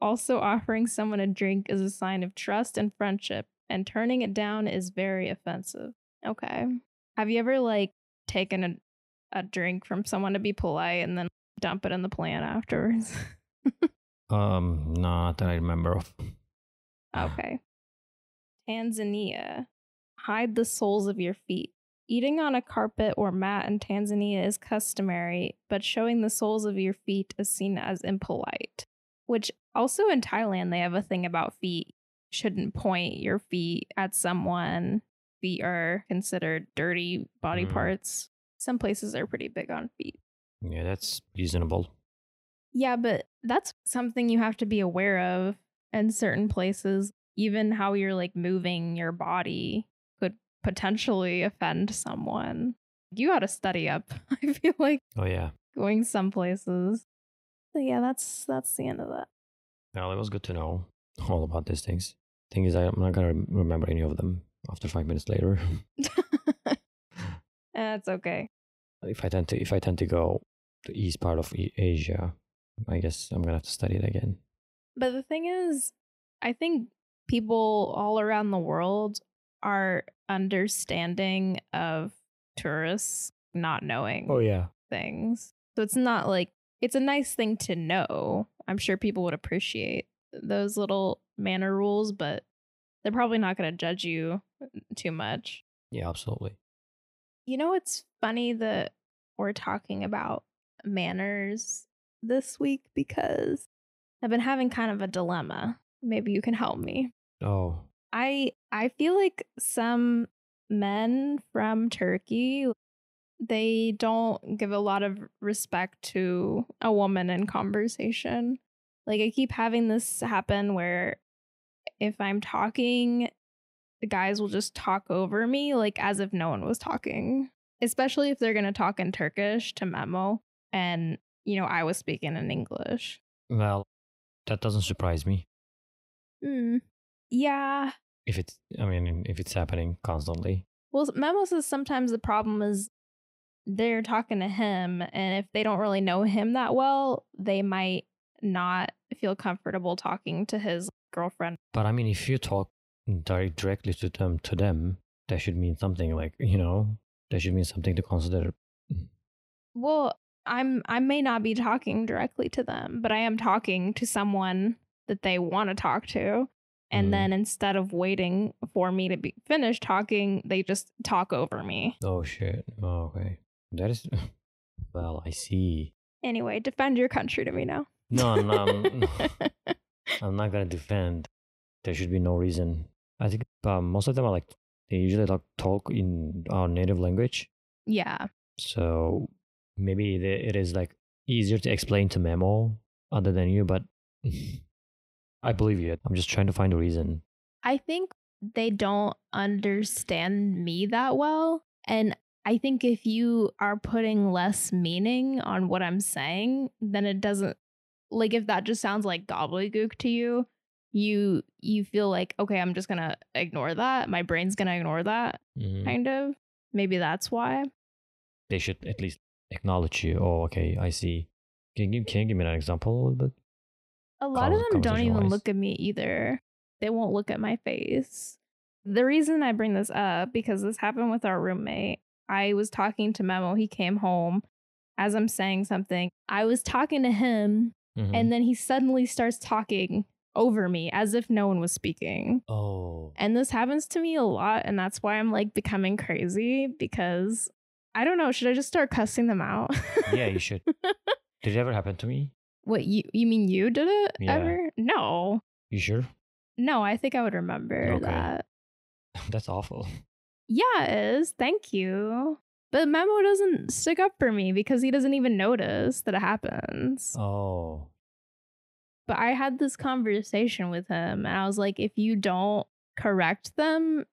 Also, offering someone a drink is a sign of trust and friendship, and turning it down is very offensive. Okay. Have you ever, like, taken a, a drink from someone to be polite and then dump it in the plant afterwards? Um, not that I remember of. Okay. Tanzania. Hide the soles of your feet. Eating on a carpet or mat in Tanzania is customary, but showing the soles of your feet is seen as impolite. Which also in Thailand, they have a thing about feet. Shouldn't point your feet at someone. Feet are considered dirty body Mm. parts. Some places are pretty big on feet. Yeah, that's reasonable. Yeah, but that's something you have to be aware of in certain places. Even how you're like moving your body could potentially offend someone. You got to study up. I feel like Oh yeah. going some places. So yeah, that's that's the end of that. Well, it was good to know all about these things. Thing is, I'm not gonna remember any of them after five minutes later. That's okay. if I tend to if I tend to go to east part of Asia, I guess I'm gonna have to study it again. But the thing is, I think people all around the world are understanding of tourists not knowing Oh yeah, things. So it's not like it's a nice thing to know. I'm sure people would appreciate those little manner rules, but they're probably not going to judge you too much. yeah, absolutely. You know, it's funny that we're talking about manners this week because I've been having kind of a dilemma. Maybe you can help me. Oh, I I feel like some men from Turkey they don't give a lot of respect to a woman in conversation. Like I keep having this happen where if I'm talking the guys will just talk over me like as if no one was talking. Especially if they're going to talk in Turkish to Memo and you know I was speaking in English. well, that doesn't surprise me Hmm. Yeah, if it's. I mean, if it's happening constantly. Well, Memo says sometimes the problem is they're talking to him, and if they don't really know him that well, they might not feel comfortable talking to his girlfriend. But I mean, if you talk direct, directly to them, to them, that should mean something. Like you know, that should mean something to consider. Well, I'm I may not be talking directly to them, but I am talking to someone that they want to talk to. And Mhm. then instead of waiting for me to be finished talking, they just talk over me. Oh shit. Oh, okay. That is. Well, I see. Anyway, defend your country to me now. No, no, I'm, I'm not gonna defend. There should be no reason. I think um, most of them are like they usually like talk in our native language, yeah. so maybe it is like easier to explain to Memo other than you. But I believe you. I'm just trying to find a reason. I think they don't understand me that well. And I think if you are putting less meaning on what I'm saying, then it doesn't like if that just sounds like gobbledygook to you, you you feel like, okay, I'm just gonna ignore that. My brain's gonna ignore that, Mhm. kind of. Maybe that's why. They should at least acknowledge you. Oh, okay, I see. Can you can you give me an example a little bit? A lot of them don't even look at me either. They won't look at my face. The reason I bring this up because this happened with our roommate. I was talking to Memo. He came home as I'm saying something. I was talking to him, Mhm. and then he suddenly starts talking over me as if no one was speaking. oh, And this happens to me a lot, and that's why I'm like becoming crazy because I don't know. Should I just start cussing them out? yeah, you should. Did it ever happen to me? what you you mean you did it Yeah. ever? No. You sure? No, I think I would remember Okay. that. That's awful. Yeah, it is. Thank you. But Memo doesn't stick up for me because he doesn't even notice that it happens. Oh, But I had this conversation with him and I was like, if you don't correct them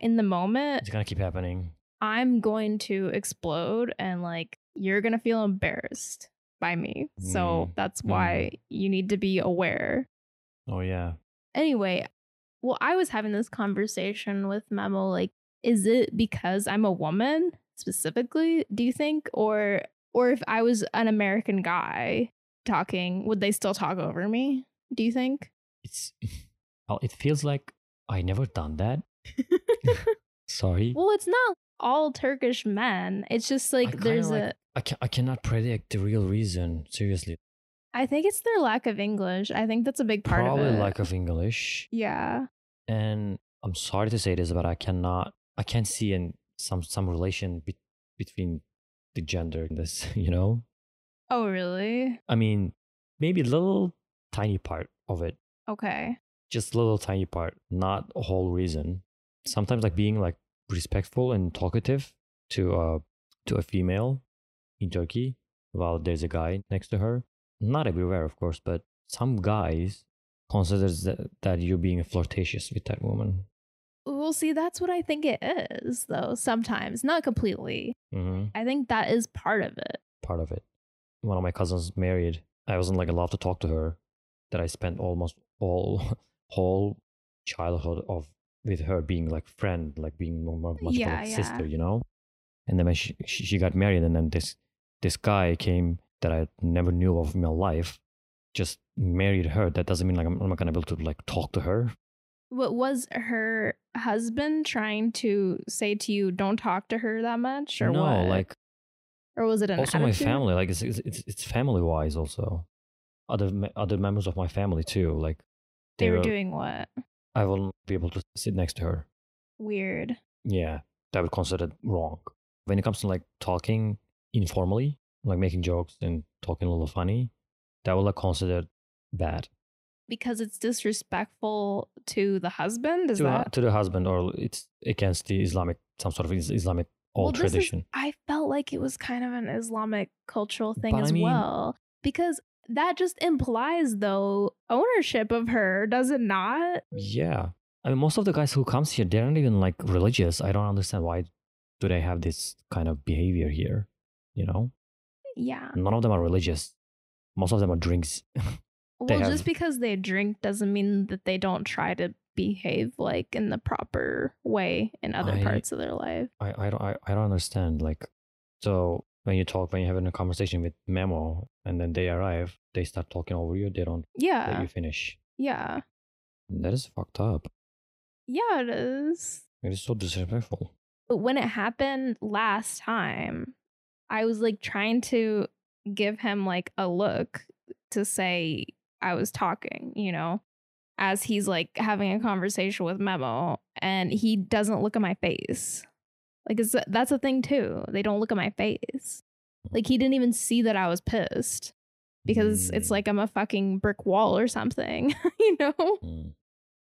in the moment, it's gonna keep happening. I'm going to explode and like you're going to feel embarrassed by me. So Mm. that's why you need to be aware. Oh yeah. anyway, well, I was having this conversation with Memo. Like, is it because I'm a woman specifically? Do you think, or or if I was an American guy talking, would they still talk over me? Do you think? It's well, it feels like I never done that. Sorry. well, it's not all Turkish men. It's just like there's like- a. I can I cannot predict the real reason. Seriously, I think it's their lack of English. I think that's a big part probably of it. lack of English. yeah. And I'm sorry to say this, but I cannot. I can't see in some some relation be, between the gender in this. You know. Oh, really? I mean, maybe a little tiny part of it, Okay. just a little tiny part, not a whole reason. Sometimes like being like respectful and talkative to uh to a female in Turkey while there's a guy next to her. Not everywhere, of course, but some guys considers that, that you're being flirtatious with that woman. Well, see, that's what I think it is, though. Sometimes, not completely. hmm I think that is part of it. Part of it. One of my cousins married. I wasn't like allowed to talk to her. That I spent almost all whole childhood of with her being like friend, like being more, more much Yeah, more like yeah. sister, you know. And then when she, she she got married, and then this this guy came that I never knew of in my life, just married her. That doesn't mean like I'm, I'm not gonna be able to like talk to her. What was her husband trying to say to you? Don't talk to her that much, or no, what? like or was it an also my family, like it's it's it's, family wise also. Other other members of my family too, like They were were- doing what? I will not be able to sit next to her. Weird. Yeah, that would consider it wrong. When it comes to like talking informally, like making jokes and talking a little funny, that would like consider bad Because it's disrespectful to the husband. Is to, that to the husband, or it's against the Islamic some sort of Islamic old Well, this is- tradition. I felt like it was kind of an Islamic cultural thing But I as mean- well. Because that just implies though ownership of her, does it not? Yeah, I mean, most of the guys who comes here, they aren't even like religious. I don't understand why do they have this kind of behavior here. You know, Yeah. none of them are religious. Most of them are drinks. Well, have- just because they drink doesn't mean that they don't try to behave like in the proper way in other I- parts of their life. I, I don't I, I don't understand. Like so when you talk when you're having a conversation with Memo and then they arrive, they start talking over you, they don't let Yeah. you finish. Yeah. That is fucked up. Yeah, it is. It is so disrespectful. But when it happened last time, I was like trying to give him like a look to say I was talking, you know, as he's like having a conversation with Memo and he doesn't look at my face. Like it's that's a thing too. They don't look at my face. Like he didn't even see that I was pissed because it's Mm, like I'm a fucking brick wall or something, you know? mm.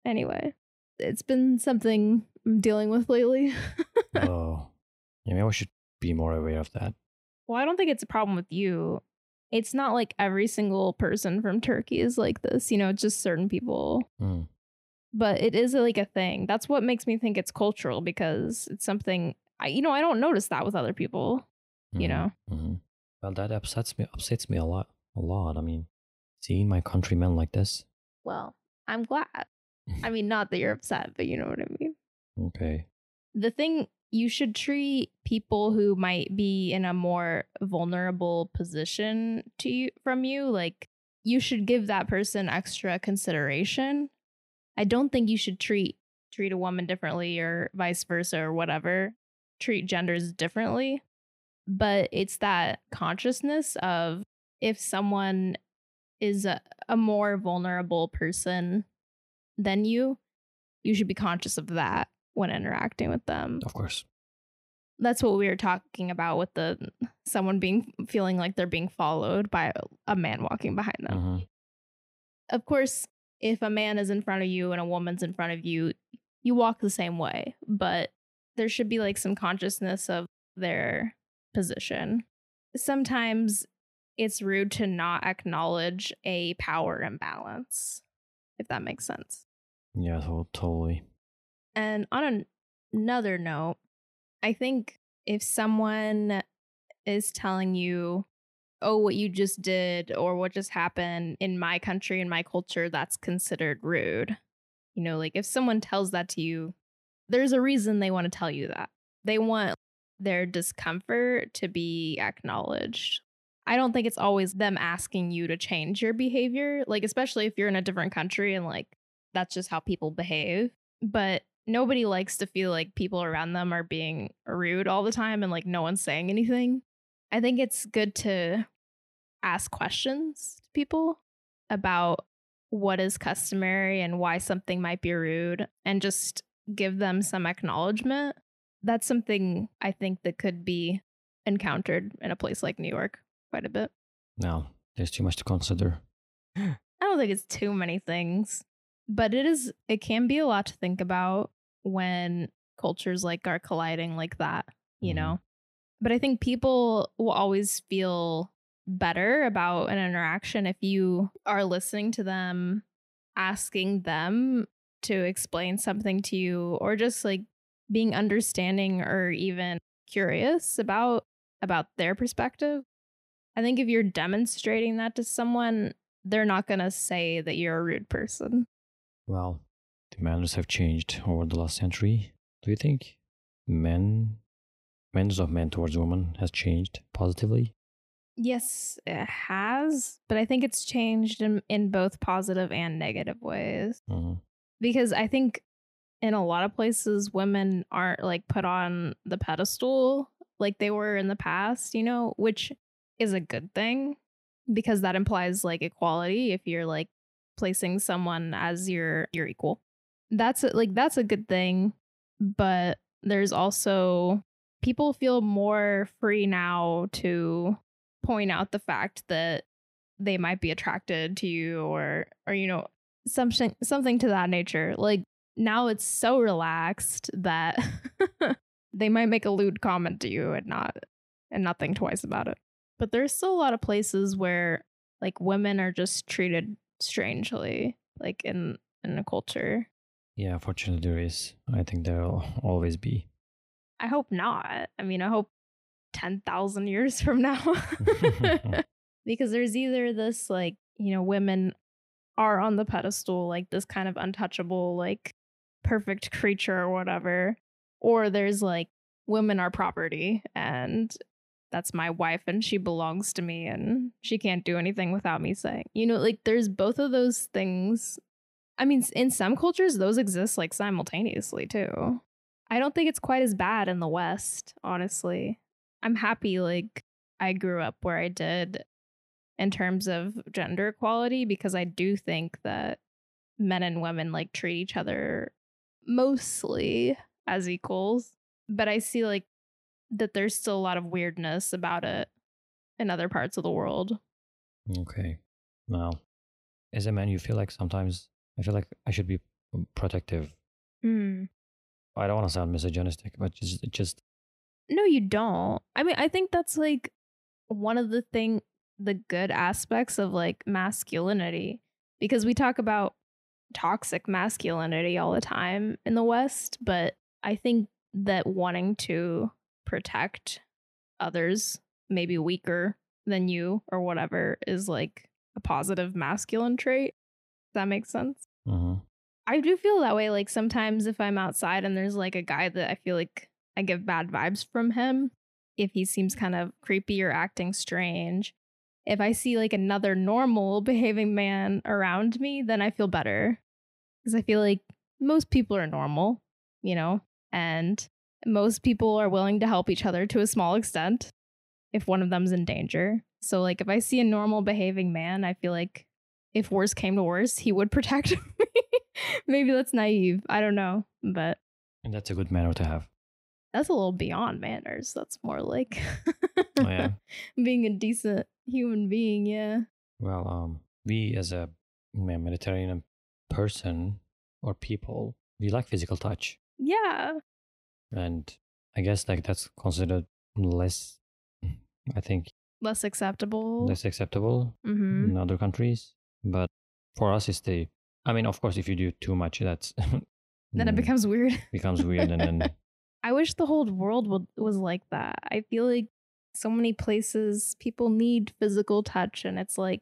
Anyway, it's been something I'm dealing with lately. oh. Yeah, maybe I should be more aware of that. Well, I don't think it's a problem with you. It's not like every single person from Turkey is like this, you know, just certain people. Mm. But it is like a thing. That's what makes me think it's cultural because it's something I you know, I don't notice that with other people, you Mhm, know. mhm. Well that upsets me upsets me a lot. A lot. I mean, seeing my countrymen like this. Well, I'm glad. I mean, not that you're upset, but you know what I mean. Okay. the thing you should treat people who might be in a more vulnerable position to you from you like you should give that person extra consideration i don't think you should treat treat a woman differently or vice versa or whatever treat genders differently but it's that consciousness of if someone is a, a more vulnerable person than you you should be conscious of that when interacting with them. Of course. That's what we were talking about with the someone being feeling like they're being followed by a man walking behind them. Mhm. Of course, if a man is in front of you and a woman's in front of you, you walk the same way, but there should be like some consciousness of their position. Sometimes it's rude to not acknowledge a power imbalance, if that makes sense. Yeah, to- totally. And on an- another note, I think if someone is telling you, oh, what you just did or what just happened in my country, in my culture, that's considered rude. You know, like if someone tells that to you, there's a reason they want to tell you that. They want their discomfort to be acknowledged. I don't think it's always them asking you to change your behavior, like, especially if you're in a different country and like that's just how people behave. But nobody likes to feel like people around them are being rude all the time and like no one's saying anything. I think it's good to ask questions to people about what is customary and why something might be rude and just give them some acknowledgement. That's something I think that could be encountered in a place like New York quite a bit. No, there's too much to consider. I don't think it's too many things, but it is it can be a lot to think about when cultures like are colliding like that, you Mhm. know. But I think people will always feel better about an interaction if you are listening to them, asking them to explain something to you or just like being understanding or even curious about about their perspective. I think if you're demonstrating that to someone, they're not going to say that you're a rude person. Well, the manners have changed over the last century. Do you think men, manners of men towards women has changed positively? Yes, it has, but I think it's changed in, in both positive and negative ways. Mhm. Because I think in a lot of places, women aren't like put on the pedestal like they were in the past, you know, which is a good thing because that implies like equality if you're like placing someone as your your equal. That's a, like that's a good thing, but there's also people feel more free now to point out the fact that they might be attracted to you or or you know something something to that nature. Like now it's so relaxed that they might make a lewd comment to you and not and not think twice about it. But there's still a lot of places where like women are just treated strangely like in in a culture. Yeah, fortunately there is. I think there'll always be. i hope not. I mean i hope 10,000 years from now. Because there's either this like you know women are on the pedestal like this kind of untouchable like perfect creature or whatever or there's like women are property and that's my wife and she belongs to me and she can't do anything without me saying you know like there's both of those things. I mean in some cultures those exist like simultaneously too. I don't think it's quite as bad in the west honestly. I'm happy like i grew up where i did in terms of gender equality because I do think that men and women like treat each other mostly as equals. But I see like that there's still a lot of weirdness about it in other parts of the world. Okay. Well, as a man, you feel like sometimes I feel like I should be protective. Mm. I don't want to sound misogynistic, but just just No, you don't. I mean, I think that's like one of the thing the good aspects of like masculinity because we talk about toxic masculinity all the time in the West, but I think that wanting to protect others, maybe weaker than you or whatever, is like a positive masculine trait. Does that make sense? mhm. I do feel that way. Like sometimes if I'm outside and there's like a guy that I feel like I get bad vibes from him, if he seems kind of creepy or acting strange, if I see like another normal behaving man around me, then I feel better. Because I feel like most people are normal, you know, and most people are willing to help each other to a small extent if one of them's in danger. So, like, if I see a normal behaving man, I feel like if worse came to worse, he would protect me. Maybe that's naive. I don't know. But and that's a good manner to have. That's a little beyond manners. That's more like Oh, yeah. being a decent human being. Yeah. Well, um, we as a Mediterranean person or people, we like physical touch, Yeah. and I guess like that's considered less. I think Less acceptable. less acceptable hmm in other countries, but for us, it's the. I mean, of course, if you do too much, that's Then it mm, becomes weird. becomes weird, and then I wish the whole world would, was like that. I feel like so many places people need physical touch, and it's like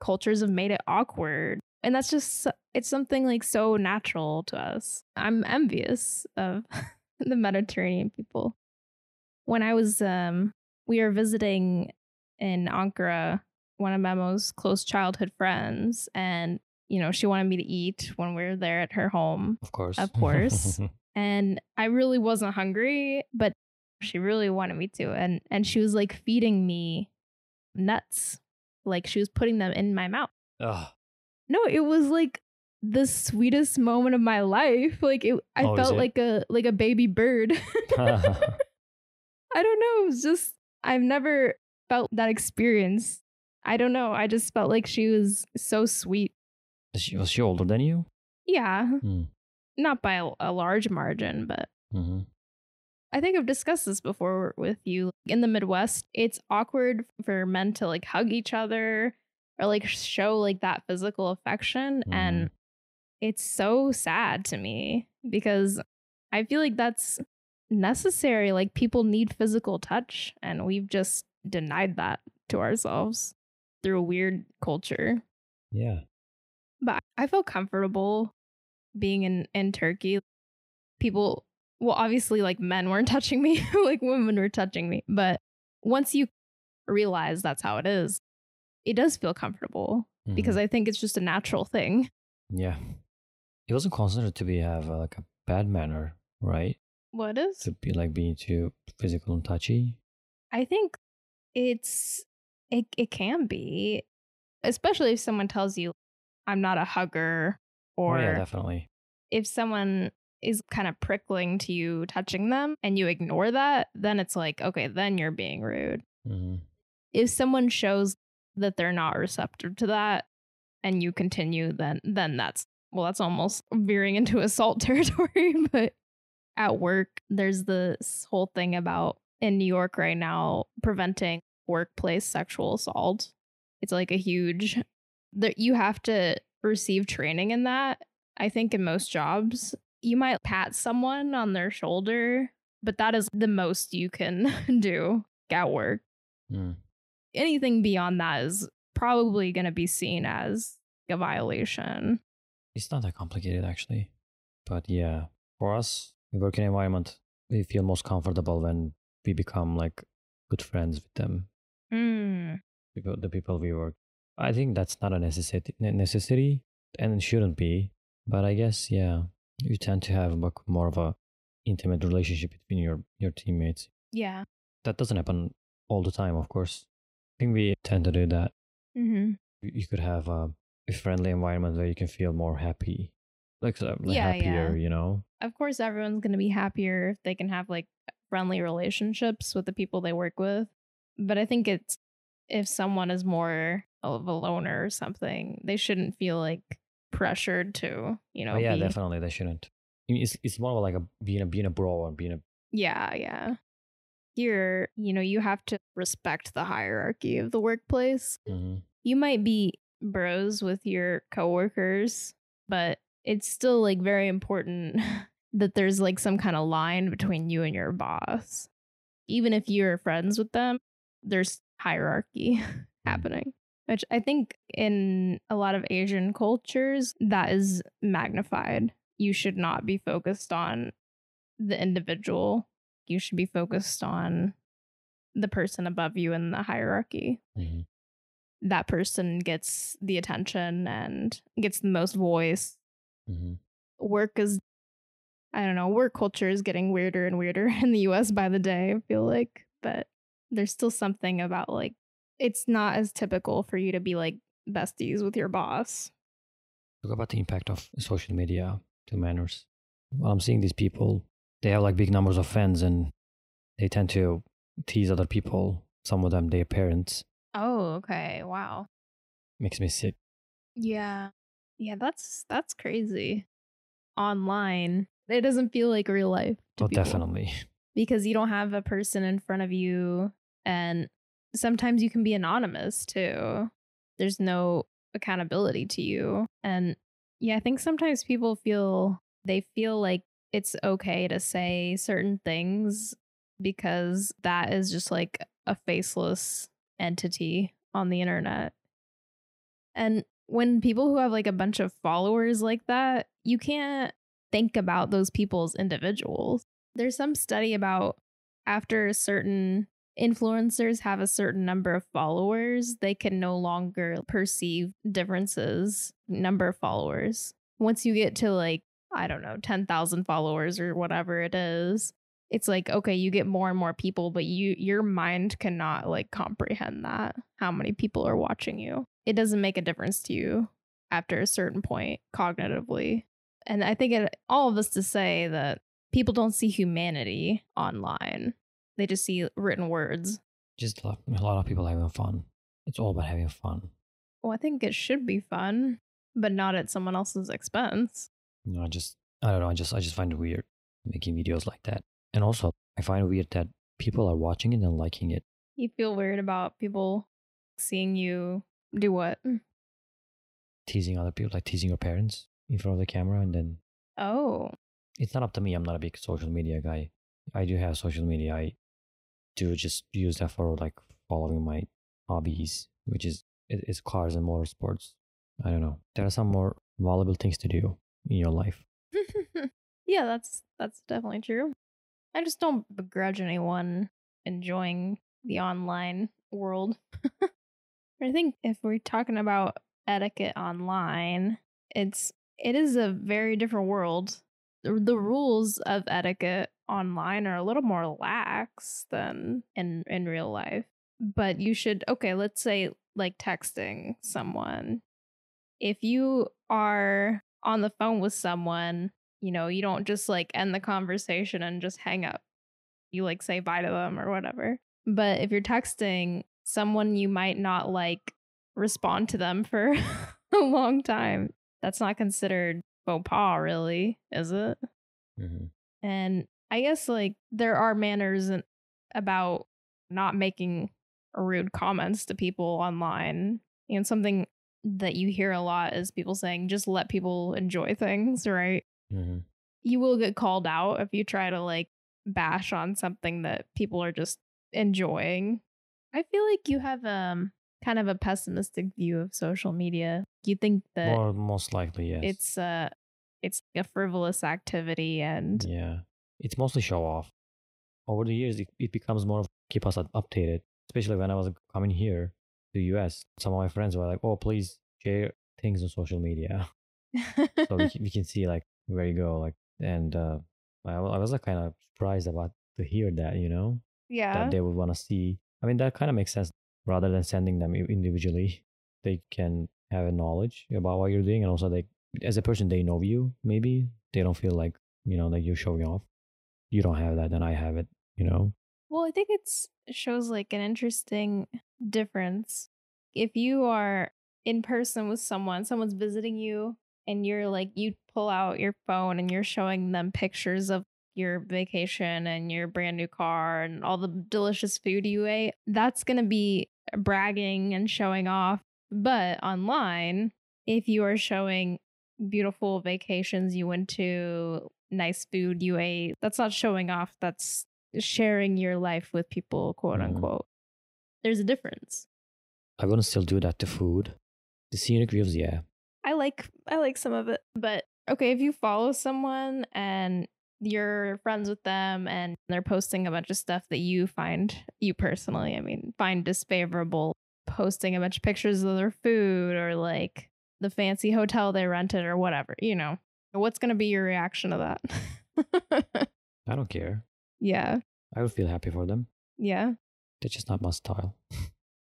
cultures have made it awkward. And that's just it's something like so natural to us. I'm envious of the Mediterranean people. When I was, um, we were visiting in Ankara, one of Memo's close childhood friends, and you know, she wanted me to eat when we were there at her home of course, Of course. and I really wasn't hungry, but she really wanted me to and and she was like feeding me nuts. Like she was putting them in my mouth. Ugh. No, it was like the sweetest moment of my life. Like it I Oh, felt it? like a like a baby bird. I don't know, it was just I've never felt that experience. I don't know. I just felt like she was so sweet. Is she, was she older than you? Yeah, Hmm. not by a, a large margin, but hmm I think I've discussed this before with you. In the Midwest, it's awkward for men to like hug each other or like show like that physical affection. And it's so sad to me because I feel like that's necessary. Like people need physical touch, and we've just denied that to ourselves through a weird culture. Yeah. But I felt comfortable being in in Turkey, people well obviously like men weren't touching me, like women were touching me, but once you realize that's how it is, it does feel comfortable because Mhm. I think it's just a natural thing. yeah, it wasn't considered to be have uh, like a bad manner, right? What is? To be like being too physical and touchy. I think it's it it can be, especially if someone tells you I'm not a hugger or oh yeah, definitely. if someone is kind of prickling to you touching them and you ignore that, then it's like, okay, then you're being rude. hmm If someone shows that they're not receptive to that and you continue, then then that's well, that's almost veering into assault territory. but at work, there's this whole thing about in New York right now preventing workplace sexual assault. It's like a huge that you have to receive training in that. I think in most jobs, you might pat someone on their shoulder, but that is the most you can do at work. Mm. Anything beyond that is probably going to be seen as a violation. It's not that complicated actually, but yeah, for us, we work in an environment we feel most comfortable when we become like good friends with them, Mm. people, the people we work. I think that's not a necessity, necessity, and it shouldn't be. But I guess yeah, you tend to have like more of a intimate relationship between your your teammates. Yeah. That doesn't happen all the time, of course. I think we tend to do that. Mm-hmm. you could have a, a friendly environment where you can feel more happy, like, like Yeah, happier, yeah. you know. Of course, everyone's going to be happier if they can have like friendly relationships with the people they work with. But I think it's if someone is more of a loner or something, they shouldn't feel like pressured to, you know, oh, yeah, be- definitely they shouldn't. It's it's more of like a being a being a bro and being a Yeah, yeah. Here, you know, you have to respect the hierarchy of the workplace. Mhm. You might be bros with your coworkers, but it's still like very important that there's like some kind of line between you and your boss. Even if you're friends with them, there's hierarchy happening. Which I think in a lot of Asian cultures, that is magnified. You should not be focused on the individual. You should be focused on the person above you in the hierarchy. Mhm. That person gets the attention and gets the most voice. Mhm. Work is, I don't know, work culture is getting weirder and weirder in the US by the day, I feel like. But there's still something about like, it's not as typical for you to be like besties with your boss. Talk about the impact of social media to manners. Well, I'm seeing these people. They have like big numbers of fans, and they tend to tease other people. Some of them, their parents. Oh, okay. Wow. Makes me sick. Yeah. Yeah, that's that's crazy. Online, it doesn't feel like real life. Oh, people definitely. Because you don't have a person in front of you and sometimes you can be anonymous too. There's no accountability to you. And yeah, I think sometimes people feel they feel like it's okay to say certain things because that is just like a faceless entity on the internet. And when people who have like a bunch of followers like that, you can't think about those people as individuals. There's some study about after a certain influencers have a certain number of followers, they can no longer perceive differences, number of followers. Once you get to like, I don't know, 10,000 followers or whatever it is, it's like okay, you get more and more people, but you your mind cannot like comprehend that how many people are watching you. It doesn't make a difference to you after a certain point cognitively. And I think it, all of this to say that people don't see humanity online. They just see written words. Just a lot, a lot of people having fun. It's all about having fun. Well, I think it should be fun, but not at someone else's expense. You know, I just I don't know. I just I just find it weird making videos like that. And also, I find it weird that people are watching it and liking it. You feel weird about people seeing you do what? teasing other people, like teasing your parents in front of the camera, and then Oh, it's not up to me. I'm not a big social media guy. I do have social media. I do just use that for like following my hobbies, which is is cars and motorsports. I don't know. There are some more valuable things to do in your life. yeah, that's that's definitely true. I just don't begrudge anyone enjoying the online world. I think if we're talking about etiquette online, it's it is a very different world. The rules of etiquette online are a little more lax than in in real life. But you should okay, let's say like texting someone. If you are on the phone with someone, you know, you don't just like end the conversation and just hang up. You like say bye to them or whatever. But if you're texting someone you might not like respond to them for a long time, that's not considered faux pas, really, is it? Mm-hmm. And I guess like there are manners about not making rude comments to people online. And something that you hear a lot is people saying, just let people enjoy things, right? Mm-hmm. You will get called out if you try to like bash on something that people are just enjoying. I feel like you have um kind of a pessimistic view of social media. You think that More most likely, yes. it's uh it's a frivolous activity and yeah, it's mostly show off. Over the years, it, it becomes more of keep us updated. Especially when I was coming here to US, some of my friends were like, "Oh, please share things on social media, so we can, we can see like where you go." Like, and uh, I, I was like kind of surprised about to hear that, you know, yeah. that they would want to see. I mean, that kind of makes sense. Rather than sending them individually, they can have a knowledge about what you're doing, and also they, as a person, they know you. Maybe they don't feel like you know that you're showing off. You don't have that, then I have it. You know. Well, I think it shows like an interesting difference. If you are in person with someone, someone's visiting you, and you're like, you pull out your phone and you're showing them pictures of your vacation and your brand new car and all the delicious food you ate, that's going to be bragging and showing off. But online, if you are showing beautiful vacations you went to, nice food you ate, that's not showing off. That's sharing your life with people, quote Mhm. unquote. There's a difference. I wouldn't still do that to food. The scenic views, yeah. I like I like some of it, but okay, if you follow someone and you're friends with them and they're posting a bunch of stuff that you find you personally, I mean, find disfavorable, posting a bunch of pictures of their food or like the fancy hotel they rented or whatever, you know. What's going to be your reaction to that? I don't care. yeah. I would feel happy for them. Yeah. They're just not my style.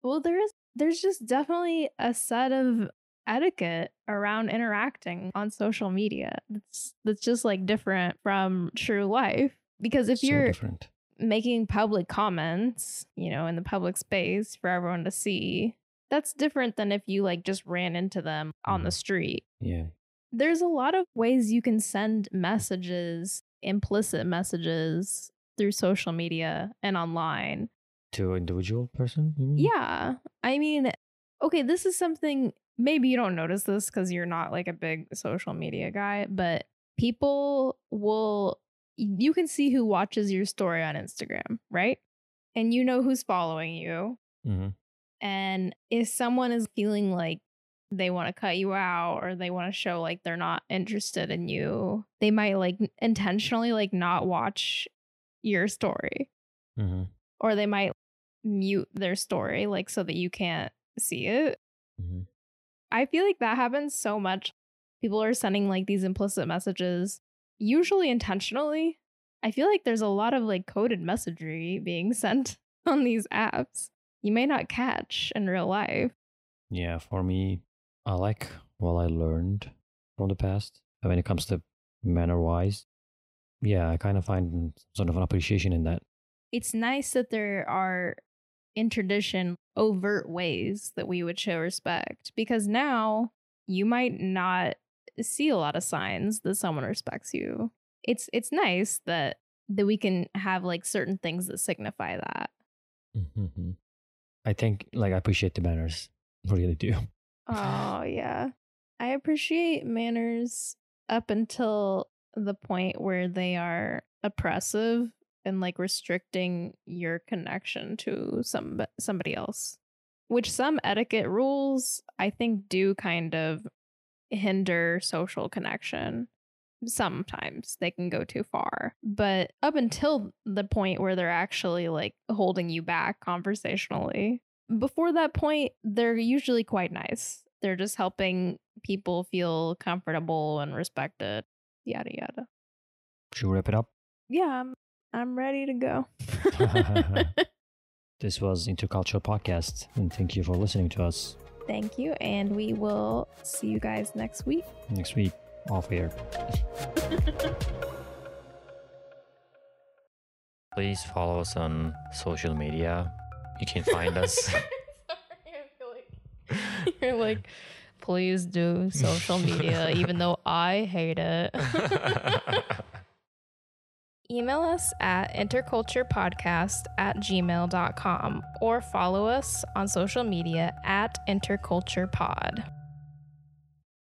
Well, there is there's just definitely a set of etiquette around interacting on social media. That's that's just like different from true life. Because if so you're different. making public comments, you know, in the public space for everyone to see, that's different than if you like just ran into them on the Mhm. street. Yeah. There's a lot of ways you can send messages, implicit messages through social media and online To an individual person, you mean? yeah. I mean, okay, this is something maybe you don't notice this because you're not like a big social media guy, but people will, you can see who watches your story on Instagram, right? And you know who's following you. hmm And if someone is feeling like they want to cut you out or they want to show like they're not interested in you, they might like intentionally like not watch your story hmm or they might mute their story like so that you can't see it. hmm I feel like that happens so much. People are sending like these implicit messages, usually intentionally. I feel like there's a lot of like coded messagery being sent on these apps. You may not catch in real life. Yeah, for me, I like what I learned from the past uh, when it comes to manner wise. Yeah, I kind of find sort of an appreciation in that. It's nice that there are in tradition overt ways that we would show respect because now you might not see a lot of signs that someone respects you. It's it's nice that that we can have like certain things that signify that. hmm I think, like, I appreciate the manners. I really do. Oh yeah. I appreciate manners up until the point where they are oppressive and like restricting your connection to some somebody else. Which some etiquette rules I think do kind of hinder social connection. Sometimes they can go too far. But up until the point where they're actually like holding you back conversationally, before that point, they're usually quite nice. They're just helping people feel comfortable and respected, yada yada. Should we wrap it up? Yeah, I'm, I'm ready to go. This was Intercultural Podcast, and thank you for listening to us Thank you. And we will see you guys next week. next week off air. Please follow us on social media. You can't find us. Sorry, I feel like you're like, please do social media, even though I hate it. Email us at interculturepodcast at gmail.com or follow us on social media at interculturepod.